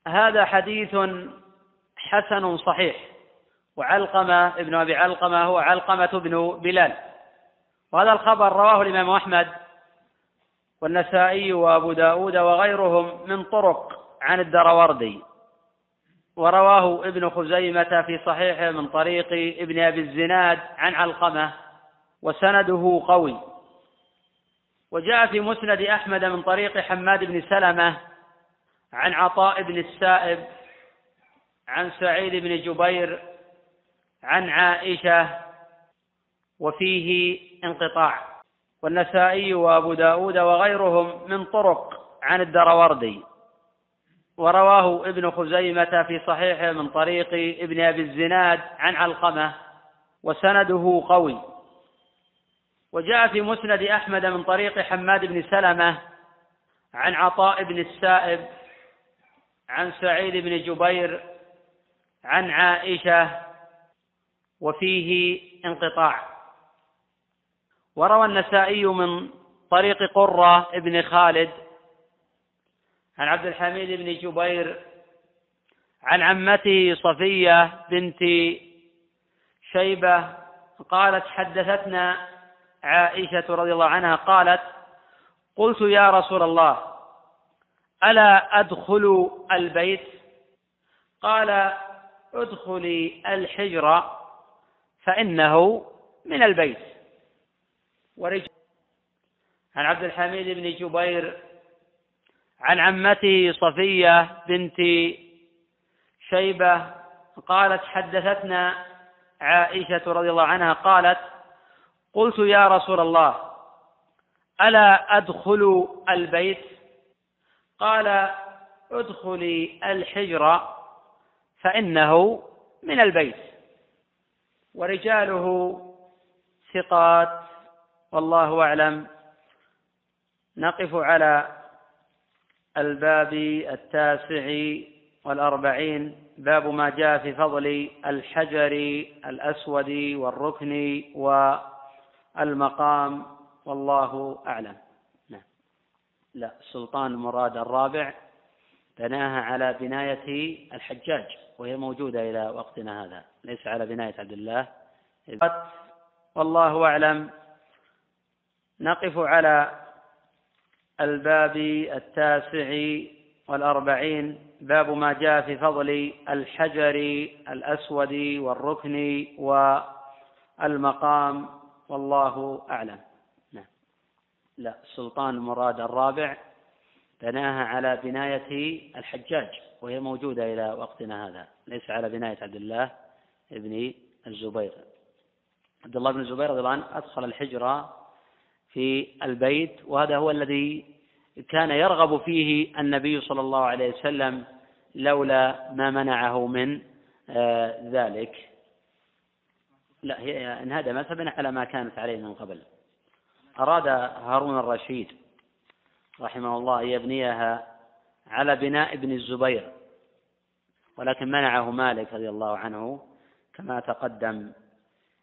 هذا حديث حسن صحيح. وعلقمة ابن أبي علقمة هو علقمة بن بلال. وهذا الخبر رواه الإمام أحمد والنسائي وابو داود وغيرهم من طرق عن الدروردي ورواه ابن خزيمة في صحيحه من طريق ابن أبي الزناد عن علقمة وسنده قوي. وجاء في مسند أحمد من طريق حماد بن سلمة عن عطاء بن السائب عن سعيد بن جبير عن عائشة وفيه انقطاع. والنسائي وأبو داود وغيرهم من طرق عن الدروردي ورواه ابن خزيمة في صحيحه من طريق ابن أبي الزناد عن علقمة وسنده قوي. وجاء في مسند أحمد من طريق حماد بن سلمة عن عطاء بن السائب عن سعيد بن جبير عن عائشة وفيه انقطاع. وروى النسائي من طريق قرة بن خالد عن عبد الحميد بن جبير عن عمته صفية بنت شيبة قالت حدثتنا عائشة رضي الله عنها قالت قلت يا رسول الله ألا أدخل البيت؟ قال ادخلي الحجر فإنه من البيت. ورجال عن عبد الحميد بن جبير عن عمته صفية بنت شيبة قالت حدثتنا عائشة رضي الله عنها قالت قلت يا رسول الله ألا أدخل البيت؟ قال ادخلي الحجر فإنه من البيت. ورجاله ثقات والله أعلم. نقف على الباب التاسع والأربعين. باب ما جاء في فضل الحجر الأسود والركن والمقام. والله أعلم. نعم. لا السلطان مراد الرابع. بناها على بناية الحجاج وهي موجودة إلى وقتنا هذا. ليس على بناية عبد الله. والله أعلم. نقف على الباب التاسع والأربعين باب ما جاء في فضل الحجر الأسود والركن والمقام. والله أعلم. نعم. لا السلطان مراد الرابع بناها على بناية الحجاج وهي موجودة إلى وقتنا هذا. ليس على بناية عبد الله بن الزبير. عبد الله بن الزبير رضي الله عنه أدخل الحجرة في البيت وهذا هو الذي كان يرغب فيه النبي صلى الله عليه وسلم لولا ما منعه من آه، ذلك. لا هي انهدمت فبنى على ما كانت عليه من قبل. أراد هارون الرشيد رحمه الله أن يبنيها على بناء ابن الزبير ولكن منعه مالك رضي الله عنه كما تقدم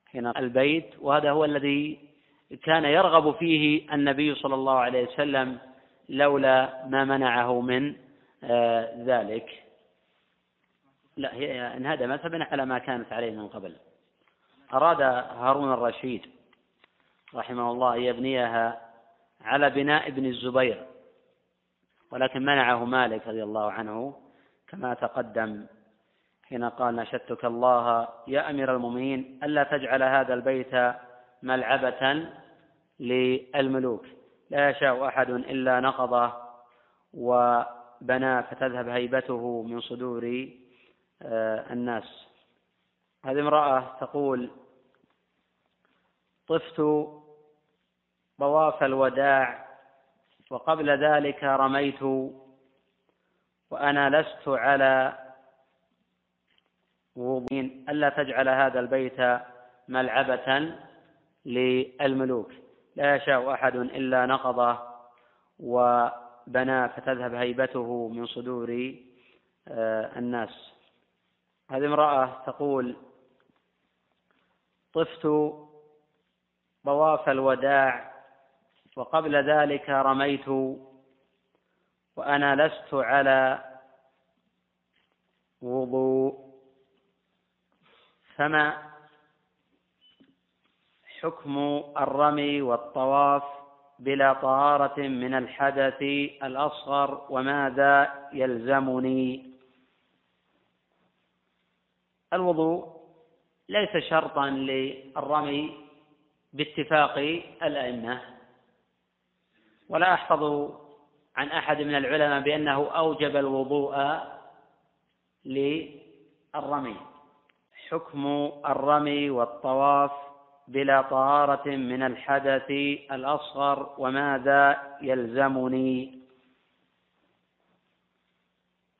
حين البيت وهذا هو الذي كان يرغب فيه النبي صلى الله عليه وسلم لولا ما منعه من آه، ذلك. لا هي انهدمت فبنى على ما كانت عليه من قبل. أراد هارون الرشيد رحمه الله أن يبنيها على بناء ابن الزبير ولكن منعه مالك رضي الله عنه كما تقدم حين قال نشدتك الله يا أمير المؤمنين ألا تجعل هذا البيت ملعبة للملوك. لا يشاء أحد إلا نقضه وبنى فتذهب هيبته من صدور آه، الناس. هذه امرأة تقول طفت طواف الوداع وقبل ذلك رميت وأنا لست على وضوء. ألا تجعل هذا البيت ملعبة للملوك. لا يشاء أحد إلا نقضه وبنى فتذهب هيبته من صدور آه، الناس. هذه امرأة تقول طفت طواف الوداع وقبل ذلك رميت وأنا لست على وضوء. فما حكم الرمي والطواف بلا طهارة من الحدث الأصغر وماذا يلزمني؟ الوضوء ليس شرطا للرمي باتفاق الأئمة ولا أحفظ عن أحد من العلماء بأنه أوجب الوضوء للرمي. حكم الرمي والطواف بلا طهارة من الحدث الأصغر وماذا يلزمني؟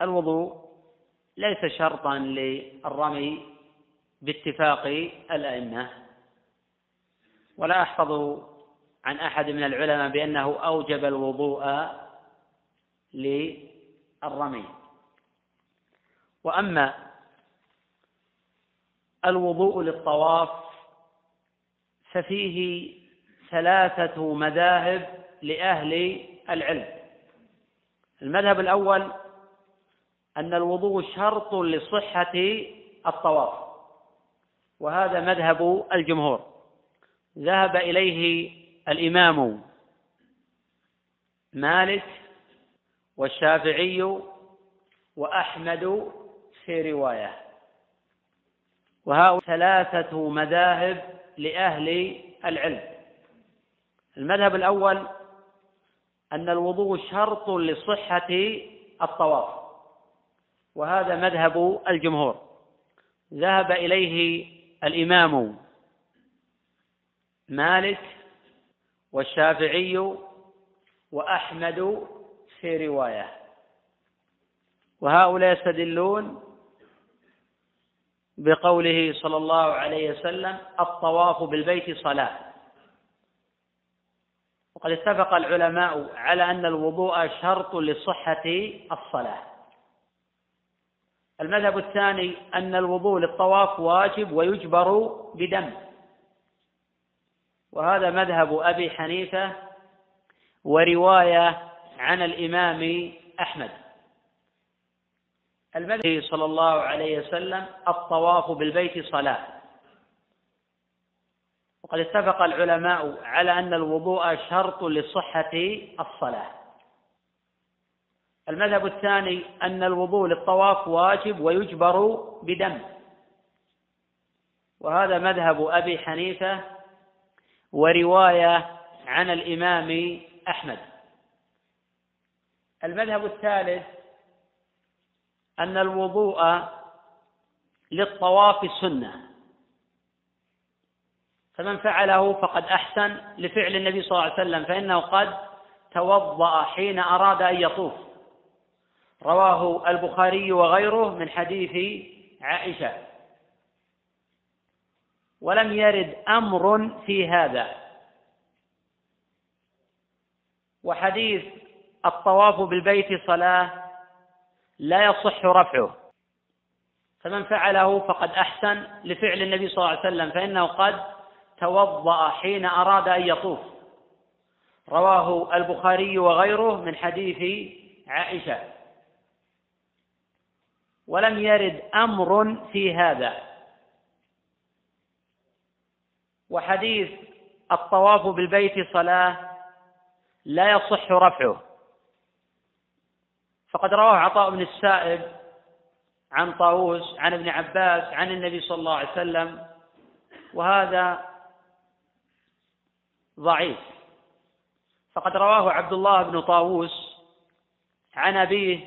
الوضوء ليس شرطا للرمي باتفاق الأئمة ولا أحفظ عن أحد من العلماء بأنه أوجب الوضوء للرمي. وأما الوضوء للطواف ففيه ثلاثة مذاهب لأهل العلم. المذهب الأول أن الوضوء شرط لصحة الطواف وهذا مذهب الجمهور. ذهب إليه الإمام مالك والشافعي وأحمد في رواية. وهؤلاء ثلاثة مذاهب لأهل العلم. المذهب الأول أن الوضوء شرط لصحة الطواف وهذا مذهب الجمهور. ذهب إليه الإمام مالك والشافعي وأحمد في رواية. وهؤلاء يستدلون بقوله صلى الله عليه وسلم الطواف بالبيت صلاة. وقد اتفق العلماء على أن الوضوء شرط لصحة الصلاة. المذهب الثاني أن الوضوء للطواف واجب ويجبر بدم. وهذا مذهب أبي حنيفة ورواية عن الإمام أحمد. المذهب صلى الله عليه وسلم الطواف بالبيت صلاة. وقد اتفق العلماء على أن الوضوء شرط لصحة الصلاة. المذهب الثاني أن الوضوء للطواف واجب ويجبر بدم. وهذا مذهب أبي حنيفة ورواية عن الإمام أحمد. المذهب الثالث أن الوضوء للطواف سنة. فمن فعله فقد أحسن لفعل النبي صلى الله عليه وسلم فإنه قد توضأ حين أراد أن يطوف. رواه البخاري وغيره من حديث عائشة. ولم يرد أمر في هذا. وحديث الطواف بالبيت صلاة لا يصح رفعه. فمن فعله فقد أحسن لفعل النبي صلى الله عليه وسلم فإنه قد توضأ حين أراد أن يطوف. رواه البخاري وغيره من حديث عائشة. ولم يرد أمر في هذا. وحديث الطواف بالبيت صلاة لا يصح رفعه. فقد رواه عطاء بن السائب عن طاووس عن ابن عباس عن النبي صلى الله عليه وسلم. وهذا ضعيف. فقد رواه عبد الله بن طاووس عن أبيه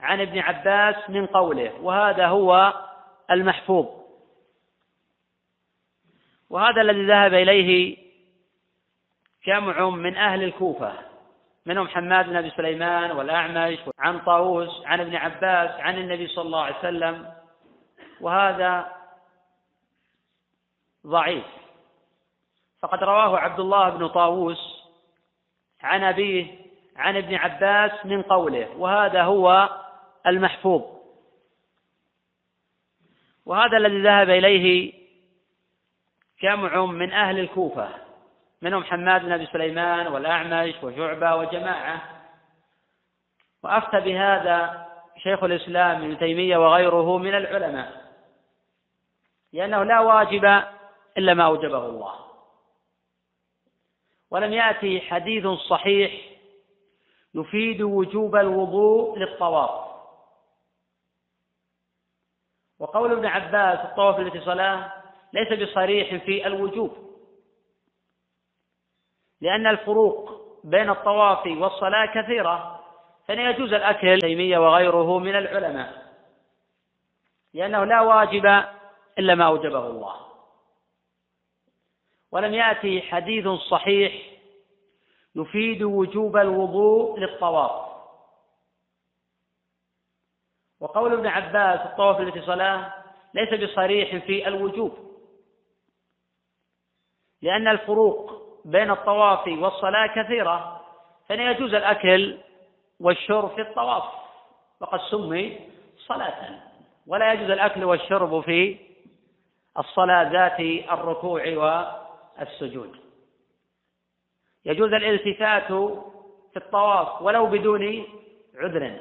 عن ابن عباس من قوله وهذا هو المحفوظ. وهذا الذي ذهب إليه جمع من أهل الكوفة. منهم حماد بن أبي سليمان والأعمش عن طاووس عن ابن عباس عن النبي صلى الله عليه وسلم. وهذا ضعيف. فقد رواه عبد الله بن طاووس عن أبيه عن ابن عباس من قوله وهذا هو المحفوظ. وهذا الذي ذهب إليه جمع من أهل الكوفة. منهم حماد بن أبي سليمان والأعمش وشعبة وجماعة. وأفتى بهذا شيخ الإسلام ابن تيمية وغيره من العلماء لأنه لا واجب إلا ما أوجبه الله. ولم يأتي حديث صحيح يفيد وجوب الوضوء للطواف. وقول ابن عباس الطواف التي صلاة ليس بصريح في الوجوب. لأن الفروق بين الطواف والصلاة كثيرة فإن يجوز الأكل تيمية وغيره من العلماء لأنه لا واجب إلا ما أوجبه الله. ولم يأتي حديث صحيح يفيد وجوب الوضوء للطواف. وقول ابن عباس الطواف التي صلاة ليس بصريح في الوجوب لأن الفروق بين الطواف والصلاة كثيرة فإن يجوز الأكل والشرب في الطواف. وقد سمي صلاة. ولا يجوز الأكل والشرب في الصلاة ذات الركوع والسجود. يجوز الالتفات في الطواف ولو بدون عذر.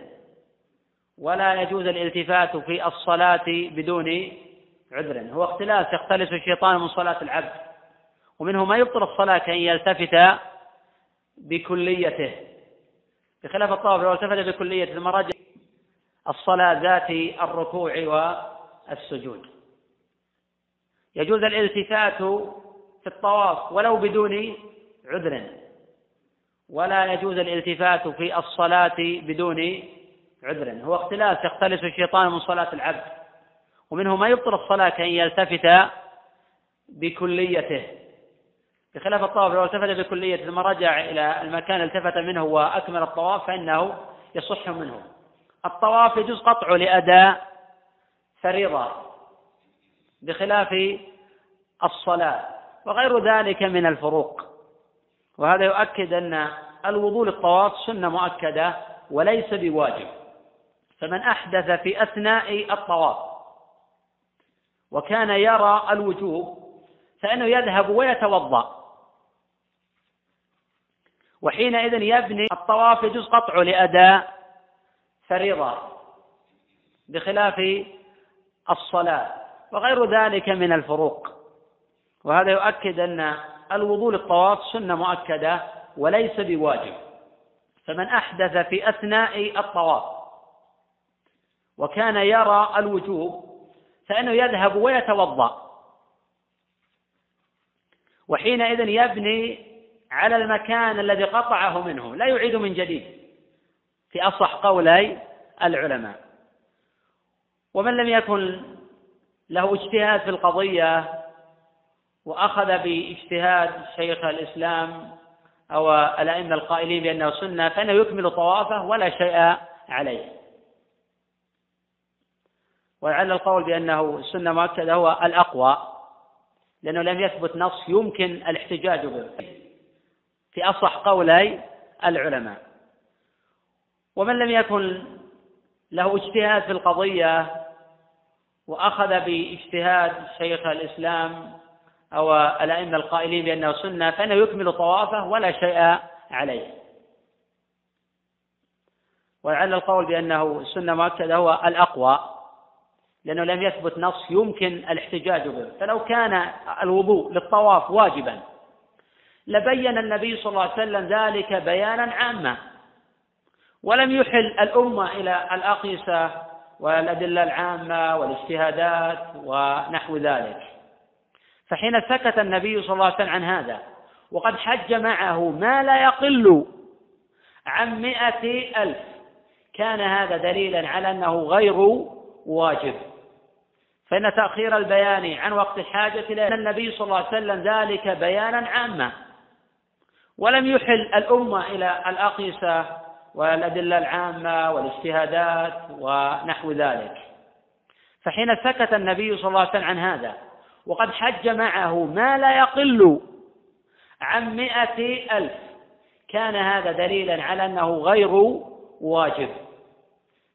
ولا يجوز الالتفات في الصلاة بدون عذر. هو اختلاس يختلس الشيطان من صلاة العبد. ومنه ما يبطل الصلاة كأن يلتفت بكليته. بخلاف الطواف لو التفت بكليته ثم رجع الصلاة ذات الركوع والسجود. يجوز الالتفات في الطواف ولو بدون عذر ولا يجوز الالتفات في الصلاة بدون عذر. هو اختلاس يختلس الشيطان من صلاة العبد. ومنه ما يبطل الصلاة كأن يلتفت بكليته. بخلاف الطواف لو التفت بكلية ثم رجع إلى المكان التفت منه وأكمل الطواف فإنه يصح منه. الطواف يجوز قطعه لأداء فريضة بخلاف الصلاة وغير ذلك من الفروق. وهذا يؤكد أن الوضوء للطواف سنة مؤكدة وليس بواجب. فمن أحدث في أثناء الطواف وكان يرى الوجوب فإنه يذهب ويتوضأ. وحينئذ يبني الطواف يجوز قطعه لأداء فريضة بخلاف الصلاة وغير ذلك من الفروق. وهذا يؤكد أن الوضوء للطواف سنة مؤكدة وليس بواجب. فمن أحدث في أثناء الطواف وكان يرى الوجوب فإنه يذهب ويتوضأ. وحينئذ يبني على المكان الذي قطعه منه لا يعيد من جديد. في أصح قولي العلماء. ومن لم يكن له اجتهاد في القضية وأخذ باجتهاد شيخ الإسلام أو الأئمة القائلين بأنه سنة فإنه يكمل طوافه ولا شيء عليه. ولعل القول بأنه السنة مؤكدة هو الأقوى لأنه لم يثبت نص يمكن الاحتجاج به. في أصح قولي العلماء. ومن لم يكن له اجتهاد في القضية وأخذ باجتهاد شيخ الإسلام أو الأئمة القائلين بأنه سنة فإنه يكمل طوافه ولا شيء عليه. ولعل القول بأنه السنة مؤكدة هو الأقوى لأنه لم يثبت نص يمكن الاحتجاج به. فلو كان الوضوء للطواف واجبا لبين النبي صلى الله عليه وسلم ذلك بيانا عاما. ولم يحل الأمة إلى الأقيسة والأدلة العامة والاجتهادات ونحو ذلك. فحين سكت النبي صلى الله عليه وسلم عن هذا وقد حج معه ما لا يقل عن مئة ألف كان هذا دليلا على أنه غير واجب. فإن تأخير البيان عن وقت الحاجة إلى النبي صلى الله عليه وسلم ذلك بيانا عاما. ولم يحل الأمة إلى الأقيسة والأدلة العامة والاجتهادات ونحو ذلك. فحين سكت النبي صلى الله عليه وسلم عن هذا وقد حج معه ما لا يقل عن مئة ألف كان هذا دليلا على أنه غير واجب.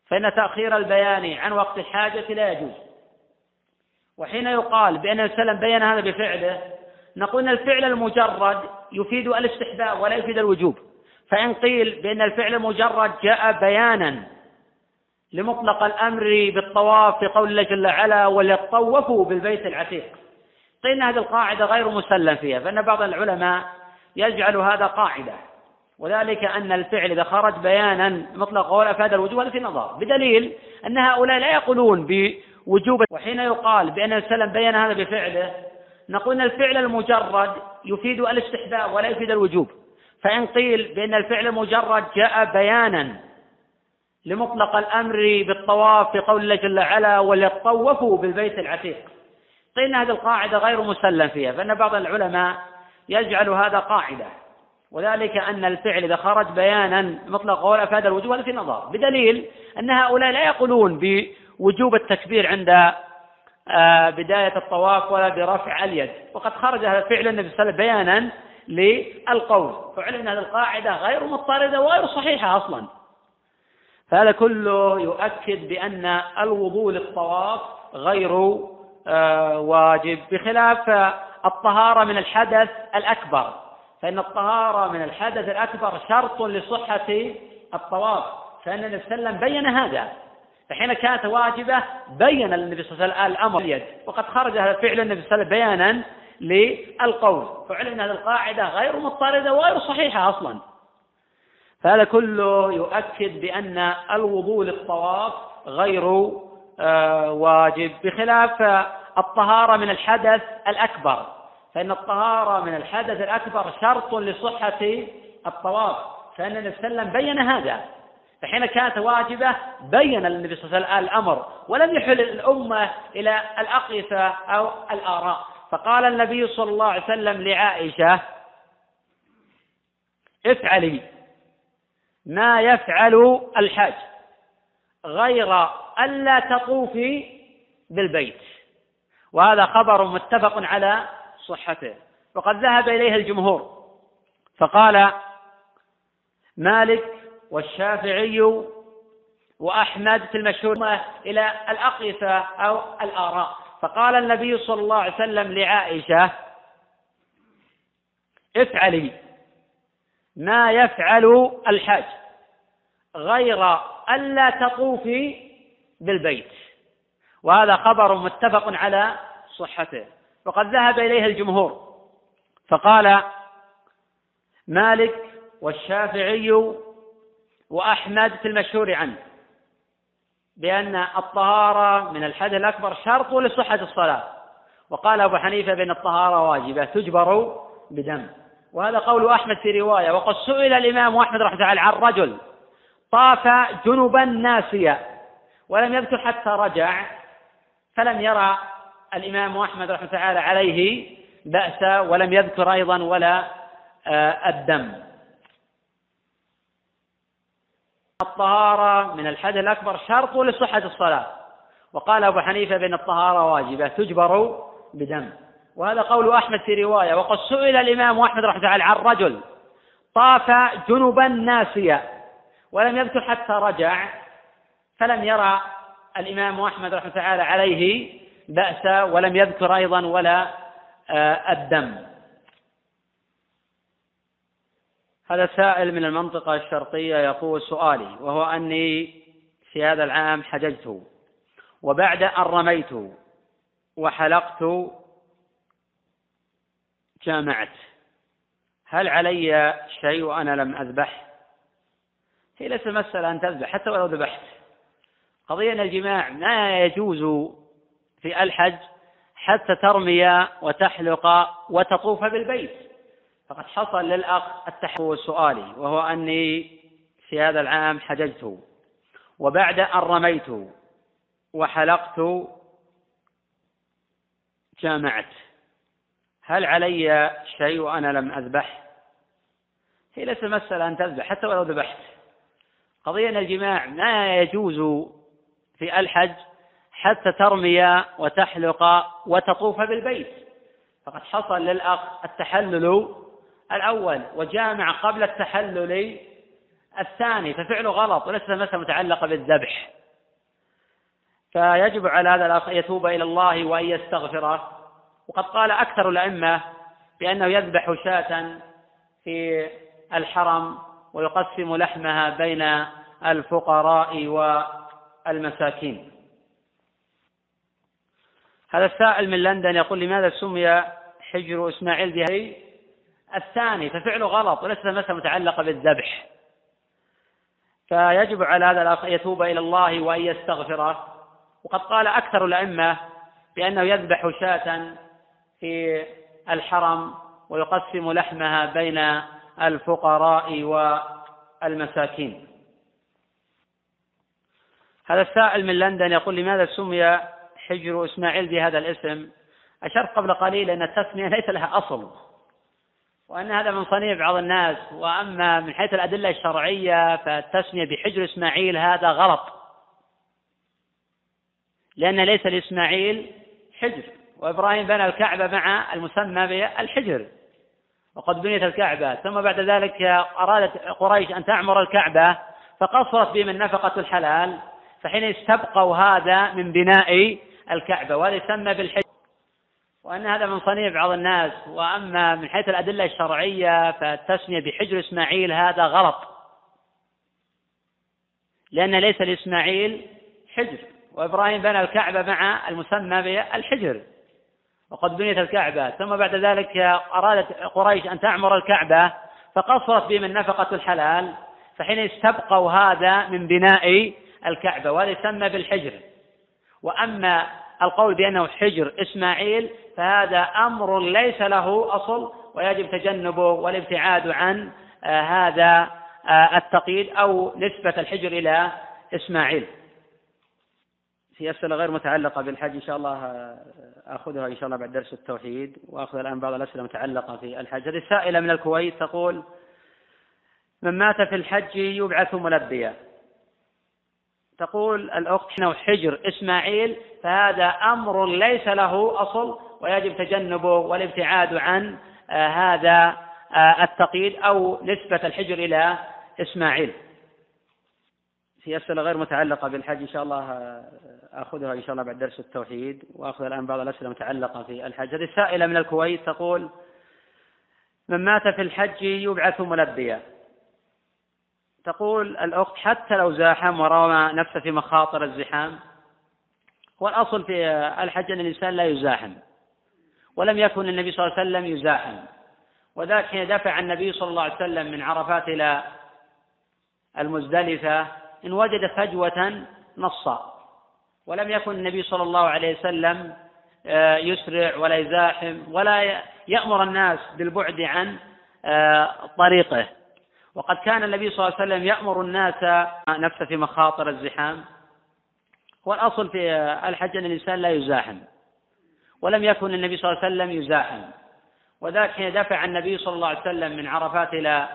فإن تأخير البيان عن وقت الحاجة لا يجوز. وحين يقال بأن السلام بين هذا بفعله نقول أن الفعل المجرد يفيد الاستحباب ولا يفيد الوجوب. فإن قيل بأن الفعل المجرد جاء بيانا لمطلق الأمر بالطواف في قول الله جل وعلا وليطوفوا بالبيت العتيق. قيل أن هذه القاعدة غير مسلم فيها فإن بعض العلماء يجعل هذا قاعدة. وذلك أن الفعل إذا خرج بيانا مطلق قول أفاد الوجوب هذا في نظر. بدليل أن هؤلاء لا يقولون بوجوب وحين يقال بأن السلام بين هذا بفعله نقول أن الفعل المجرد يفيد الاستحباب ولا يفيد الوجوب. فإن قيل بأن الفعل المجرد جاء بيانا لمطلق الأمر بالطواف في قول الله جل وعلا وليطوفوا بالبيت العتيق. قيل أن هذه القاعدة غير مسلم فيها فإن بعض العلماء يجعل هذا قاعدة. وذلك أن الفعل إذا خرج بيانا مطلق قول أفاد الوجوب هذا في نظر. بدليل أن هؤلاء لا يقولون بوجوب التكبير عند بداية الطواف ولا برفع اليد. وقد خرج هذا فعل النبي صلى الله عليه وسلم بيانا للقول فعلم هذه القاعدة غير مضطردة وغير صحيحة أصلا. فهذا كله يؤكد بأن الوضوء للطواف غير آه، واجب بخلاف الطهارة من الحدث الأكبر. فإن الطهارة من الحدث الأكبر شرط لصحة الطواف. فإن النبي صلى الله عليه وسلم بين هذا. فحين كانت واجبة بين النبي صلى الله عليه وسلم الأمر اليد وقد خرج هذا فعل النبي صلى الله عليه وسلم بيانا للقول. فعلم هذه القاعدة غير مضطردة وغير صحيحة أصلا. فهذا كله يؤكد بأن الوضوء للطواف غير آه، واجب بخلاف الطهارة من الحدث الأكبر. فإن الطهارة من الحدث الأكبر شرط لصحة الطواف. فإن النبي صلى الله عليه وسلم بين هذا. فحين كانت واجبة بين النبي صلى الله عليه وسلم الأمر ولم يحل الأمة إلى الأقيسة أو الآراء. فقال النبي صلى الله عليه وسلم لعائشة افعلي ما يفعل الحاج غير ألا تطوفي بالبيت. وهذا خبر متفق على صحته. وقد ذهب إليه الجمهور. فقال مالك والشافعي وأحمد في المشهور إلى الأقيسة أو الآراء. فقال النبي صلى الله عليه وسلم لعائشة افعلي ما يفعل الحاج غير ألا تطوفي بالبيت. وهذا خبر متفق على صحته. وقد ذهب إليه الجمهور. فقال مالك والشافعي وأحمد في المشهور عنه بأن الطهارة من الحدث الأكبر شرط لصحة الصلاة. وقال أبو حنيفة بأن الطهارة واجبة تجبر بدم. وهذا قول أحمد في رواية. وقد سئل الإمام أحمد رحمه الله عن رجل طاف جنبا ناسيا ولم يذكر حتى رجع فلم يرى الإمام أحمد رحمه الله عليه بأس ولم يذكر أيضا ولا آه، الدم. الطهارة من الحدث الأكبر شرط لصحة الصلاة. وقال أبو حنيفة بأن الطهارة واجبة تجبر بدم. وهذا قول أحمد في رواية. وقد سئل الإمام أحمد رحمه الله عن رجل طاف جنبا ناسيا ولم يذكر حتى رجع فلم يرى الإمام أحمد رحمه الله عليه بأس ولم يذكر أيضا ولا آه، الدم. هذا سائل من المنطقة الشرقية يقول سؤالي وهو أني في هذا العام حججت وبعد أن رميت وحلقت جامعت هل علي شيء وأنا لم أذبح؟ هي ليس مسألة أن تذبح حتى ولو ذبحت. قضية الجماع ما يجوز في الحج حتى ترمي وتحلق وتطوف بالبيت. فقد حصل للأخ التحول سؤالي وهو أني في هذا العام حججت وبعد أن رميت وحلقت جامعت. هل علي شيء وأنا لم أذبح؟ هي ليس مسألة أن تذبح حتى ولو ذبحت. قضية أن الجماع ما يجوز في الحج حتى ترمي وتحلق وتطوف بالبيت. فقد حصل للأخ التحلل الأول وجامع قبل التحلل الثاني ففعله غلط وليس مسألة متعلقة بالذبح. فيجب على هذا الأخ أن يتوب إلى الله وأن يستغفره. وقد قال أكثر الأئمة بأنه يذبح شاة في الحرم ويقسم لحمها بين الفقراء والمساكين. هذا السائل من لندن يقول لماذا سمي حجر إسماعيل بهي الثاني ففعله غلط وليس مسألة متعلقة بالذبح. فيجب على هذا الأخ أن يتوب إلى الله وأن يستغفره. وقد قال أكثر الأئمة بأنه يذبح شاة في الحرم ويقسم لحمها بين الفقراء والمساكين. هذا السائل من لندن يقول لماذا سمي حجر إسماعيل بهذا الاسم؟ أشرت قبل قليل أن التسمية ليس لها أصل. وأن هذا من صنيع بعض الناس وأما من حيث الأدلة الشرعية فالتسمية بحجر إسماعيل هذا غلط. لأن ليس لإسماعيل حجر وإبراهيم بنى الكعبة مع المسمى بالحجر وقد بنيت الكعبة. ثم بعد ذلك أرادت قريش أن تعمر الكعبة فقصرت بهم النفقة الحلال فحين استبقوا هذا من بناء الكعبة وهذا يسمى بالحجر. وأن هذا من صنيع بعض الناس وأما من حيث الأدلة الشرعية فالتسمية بحجر إسماعيل هذا غلط. لأن ليس لإسماعيل حجر وإبراهيم بنى الكعبة مع المسمى بالحجر. وقد بنيت الكعبة ثم بعد ذلك أرادت قريش أن تعمر الكعبة فقصرت بهم النفقة الحلال فحين استبقوا هذا من بناء الكعبة وهذا يسمى بالحجر. وأما القول بأنه حجر إسماعيل فهذا أمر ليس له أصل ويجب تجنبه والابتعاد عن آه، هذا آه، التقييد أو نسبة الحجر إلى إسماعيل. في أسئلة غير متعلقة بالحج إن شاء الله آه، آخذها إن شاء الله بعد درس التوحيد وآخذ الآن بعض الأسئلة المتعلقة في الحج. هذه سائلة من الكويت تقول من مات في الحج يبعث ملبيا. تقول الأخت انه حجر إسماعيل فهذا أمر ليس له أصل ويجب تجنبه والابتعاد عن آه، هذا آه، التقييد أو نسبة الحجر إلى إسماعيل. في أسئلة غير متعلقة بالحج إن شاء الله آه، آخذها إن شاء الله بعد درس التوحيد وآخذ الآن بعض الأسئلة المتعلقة في الحج. هذه سائلة من الكويت تقول من مات في الحج يبعث ملبيا. تقول الأخت حتى لو زاحم ورمى نفسه في مخاطر الزحام والأصل في الحج أن الإنسان لا يزاحم ولم يكن النبي صلى الله عليه وسلم يزاحم وذلك حين دفع النبي صلى الله عليه وسلم من عرفات إلى المزدلفة إن وجد فجوة نصا ولم يكن النبي صلى الله عليه وسلم آه، يسرع ولا يزاحم ولا يأمر الناس بالبعد عن آه، طريقه. وقد كان النبي صلى الله عليه وسلم يأمر الناس نفسه في مخاطر الزحام. والأصل في الحج أن الإنسان لا يزاحم. ولم يكن النبي صلى الله عليه وسلم يزاحم. وذاك حين دفع النبي صلى الله عليه وسلم من عرفات إلى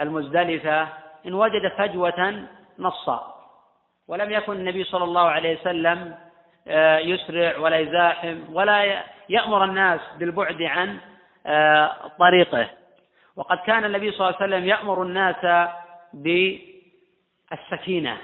المزدلفة إن وجد فجوة نصا ولم يكن النبي صلى الله عليه وسلم آه، يسرع ولا يزاحم ولا يأمر الناس بالبعد عن آه، طريقه. وقد كان النبي صلى الله عليه وسلم يأمر الناس بالسكينة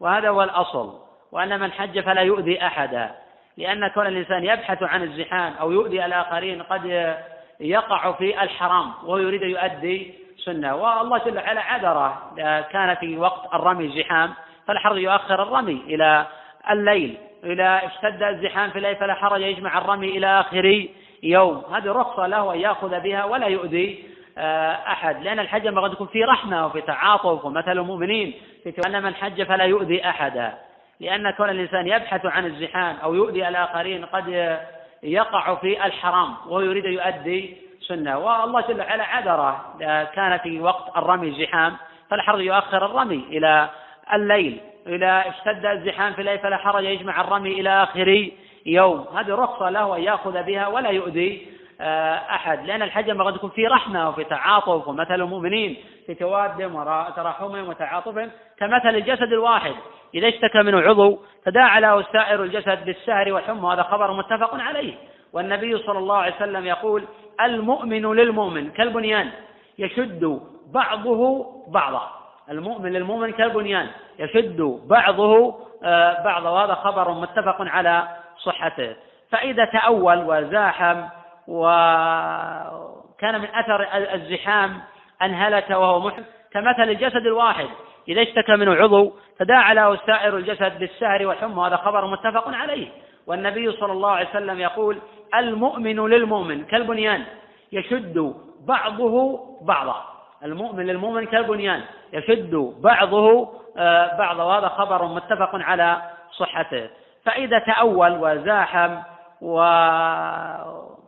وهذا هو الأصل وأن من حج فلا يؤذي أحدا لأن كون الإنسان يبحث عن الزحام أو يؤذي الآخرين قد يقع في الحرام وهو يريد أن يؤدي سنة. والله جل وعلا عذره كان في وقت الرمي زحام فالحرج يؤخر الرمي إلى الليل إذا اشتد الزحام في الليل فلا حرج يجمع الرمي إلى آخر يوم. هذه رخصة له أن يأخذ بها ولا يؤذي أحد. لأن الحج أن يكون فيه رحمة وفي تعاطف ومثل المؤمنين. في أن من حج فلا يؤذي أحدا. لأن كون الإنسان يبحث عن الزحام أو يؤذي الآخرين قد يقع في الحرام وهو يريد أن يؤدي سنة. والله جل وعلا عذره كان في وقت الرمي زحام فلا حرج يؤخر الرمي إلى الليل. إذا اشتد الزحام في الليل فلا حرج يجمع الرمي إلى آخر يوم. هذه رخصة له أن يأخذ بها ولا يؤذي آه، أحد لأن الحج ينبغي أن يكون فيه رحمة وفي تعاطف ومثل المؤمنين في توادهم وتراحمهم وتعاطفهم كمثل الجسد الواحد. إذا اشتكى منه عضو تداعى له سائر الجسد بالسهر والحمى وهذا خبر متفق عليه. والنبي صلى الله عليه وسلم يقول المؤمن للمؤمن كالبنيان يشد بعضه بعضا. المؤمن للمؤمن كالبنيان يشد بعضه آه، بعضا. وهذا خبر متفق على صحته. فإذا تأول وزاحم وكان من أثر الزحام أن هلك وهو محرم كمثل الجسد الواحد. إذا اشتكى منه عضو تداعى له سائر الجسد بالسهر والحمى وهذا خبر متفق عليه. والنبي صلى الله عليه وسلم يقول المؤمن للمؤمن كالبنيان يشد بعضه بعضا. المؤمن للمؤمن كالبنيان يشد بعضه آه، بعضا. وهذا خبر متفق على صحته. فإذا تأول وزاحم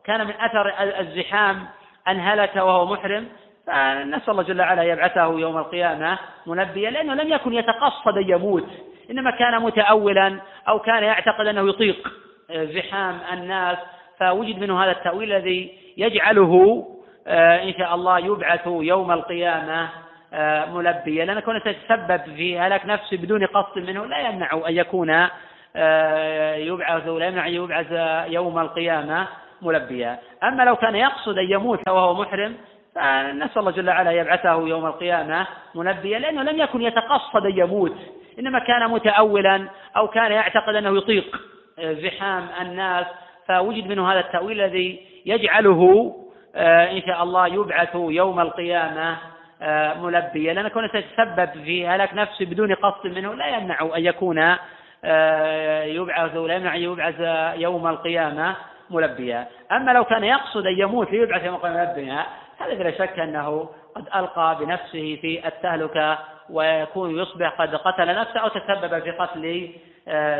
وكان من أثر الزحام أن هلك وهو محرم. فنسأل الله جل وعلا يبعثه يوم القيامة منبيا لأنه لم يكن يتقصد أن يموت إنما كان متأولا أو كان يعتقد أنه يطيق. زحام الناس فوجد منه هذا التأويل الذي يجعله آه، إن شاء الله يبعث يوم القيامة آه، ملبيا لأن كونه تتسبب في هلاك نفسه بدون قصد منه لا يمنع أن يكون آه، يبعث لا يمنع أن يبعث يوم القيامة. ملبيا أما لو كان يقصد أن يموت وهو محرم فنسأل الله جل وعلا يبعثه يوم القيامة منبيا لأنه لم يكن يتقصد أن يموت. إنما كان متأولا أو كان يعتقد أنه يطيق زحام الناس. فوجد منه هذا التأويل الذي يجعله آه، إن شاء الله يبعث يوم القيامة آه، ملبيا لأن كونه تتسبب في هلاك نفسه بدون قصد منه لا يمنع أن يكون آه، يبعث لا يمنع أن يبعث يوم القيامة. ملبيا. أما لو كان يقصد أن يموت ليبعث يوم القيامة ملبيا هذا بلا شك أنه قد ألقى بنفسه في التهلكة ويكون يصبح قد قتل نفسه أو تسبب في قتل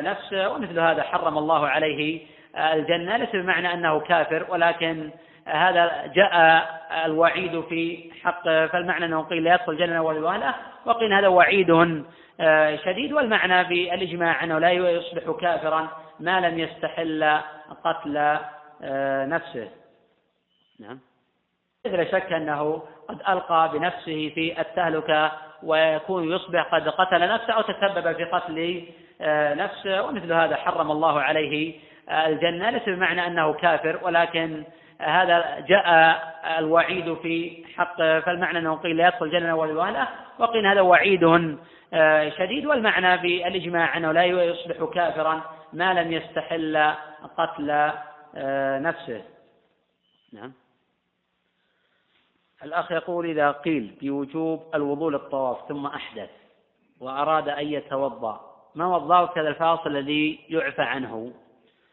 نفسه. ومثل هذا حرم الله عليه الجنة. ليس بمعنى أنه كافر ولكن هذا جاء الوعيد في حق فالمعنى أنه قيل لا يدخل الجنة ولا وقيل هذا وعيد آه، شديد. والمعنى بالإجماع أنه لا يصبح كافرا ما لم يستحل قتل آه، نفسه. نعم. لا شك أنه قد ألقى بنفسه في التهلكة ويكون يصبح قد قتل نفسه أو تسبب في قتل آه، نفسه. ومثل هذا حرم الله عليه الجنة. ليس بمعنى أنه كافر ولكن هذا جاء الوعيد في حق. فالمعنى أنه قيل لا يدخل الجنة ولا وقيل هذا وعيد آه، شديد. والمعنى بالإجماع أنه لا يصبح كافرا ما لم يستحل قتل آه، نفسه. نعم. الأخ يقول إذا قيل بوجوب الوضوء للطواف ثم أحدث وأراد أن يتوضأ ما الضابط هذا الفاصل الذي يعفى عنه؟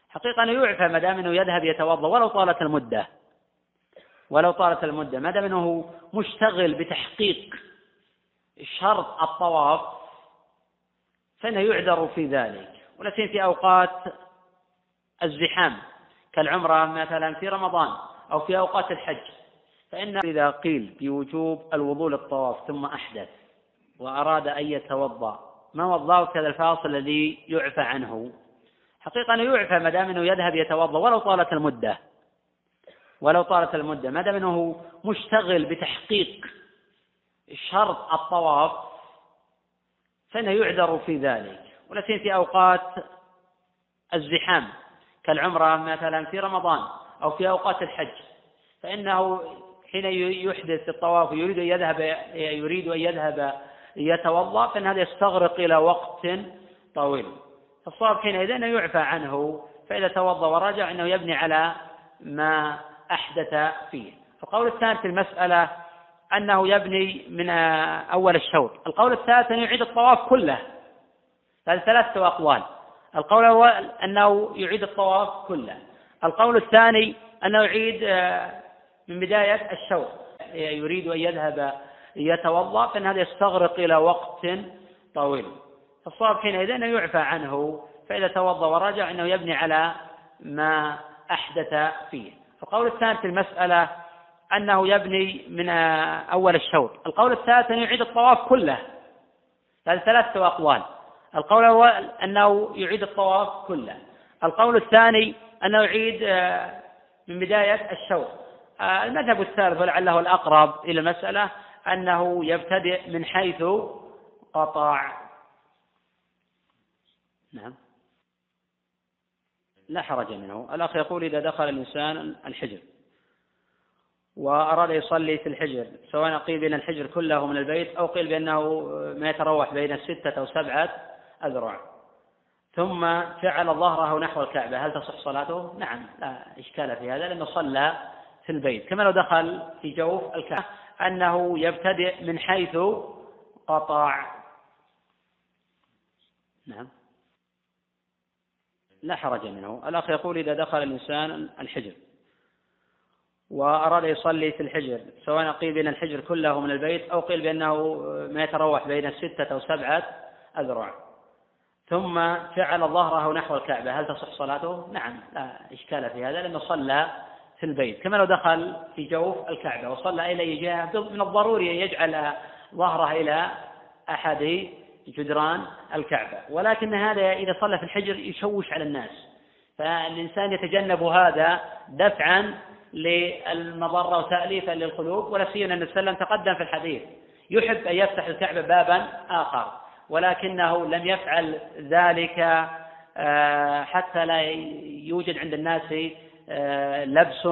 حقيقة أنه يعفى ما دام أنه يذهب يتوضأ ولو طالت المدة. ولو طالت المدة ما دام أنه مشتغل بتحقيق شرط الطواف فإنه يعذر في ذلك. ولا في أوقات الزحام كالعمرة مثلا في رمضان أو في أوقات الحج. فإن إذا قيل بوجوب الوضوء للطواف ثم أحدث وأراد أن يتوضأ ما الضابط هذا الفاصل الذي يعفى عنه؟ حقيقة أنه يعفى ما دام أنه يذهب يتوضأ ولو طالت المدة. ولو طالت المدة ما دام أنه مشتغل بتحقيق شرط الطواف فإنه يعذر في ذلك. ولا في أوقات الزحام كالعمرة مثلا في رمضان أو في أوقات الحج فإنه حين يحدث الطواف ويريد أن يذهب يريد أن يذهب يتوضأ فإن هذا يستغرق إلى وقت طويل. فالصواب حينئذ أنه يعفى عنه فإذا توضأ ورجع أنه يبني على ما أحدث فيه. القول الثاني في المسألة أنه يبني من أول الشوط القول الثالث أنه يعيد الطواف كله. ثلاثة أقوال. القول الأول أنه يعيد الطواف كله. القول الثاني أنه يعيد آه، من بداية الشوط يريد أن يذهب يتوضأ فإن هذا يستغرق إلى وقت طويل. فالصواب حينئذ أنه يعفى عنه فإذا توضأ ورجع أنه يبني على ما أحدث فيه. القول الثاني في المسألة أنه يبني من أول الشوط القول الثالث أنه يعيد الطواف كله. هذه ثلاثة أقوال. القول الأول أنه يعيد الطواف كله. القول الثاني أنه يعيد آه، من بداية الشوط آه، المذهب الثالث ولعله الأقرب إلى المسألة أنه يبتدئ من حيث قطع نعم. لا حرج منه. الأخ يقول إذا دخل الإنسان الحجر وأراد يصلي في الحجر سواء قيل بأن الحجر كله من البيت أو قيل بأنه ما يتروح بين الستة أو سبعة أذرع. ثم جعل ظهره نحو الكعبة. هل تصح صلاته؟ نعم لا إشكال في هذا لأنه صلى في البيت. كما لو دخل في جوف الكعبة أنه يبتدئ من حيث قطع. نعم. لا حرج منه. الأخ يقول إذا دخل الإنسان الحجر وأراد يصلي في الحجر سواء قيل بأن الحجر كله من البيت أو قيل بأنه ما يتروح بين الستة أو سبعة أذرع. ثم جعل ظهره نحو الكعبة. هل تصح صلاته؟ نعم لا إشكال في هذا لأنه صلى في البيت كما لو دخل في جوف الكعبة وصلى إلى جهة من الضروري أن يجعل ظهره إلى أحد جدران الكعبة. ولكن هذا إذا صلى في الحجر يشوش على الناس. فالإنسان يتجنب هذا دفعا للمضرة وتأليفا للقلوب ولا سيما أن وسلم تقدم في الحديث. يحب أن يفتح الكعبة بابا آخر. ولكنه لم يفعل ذلك آه، حتى لا يوجد عند الناس آه، لبس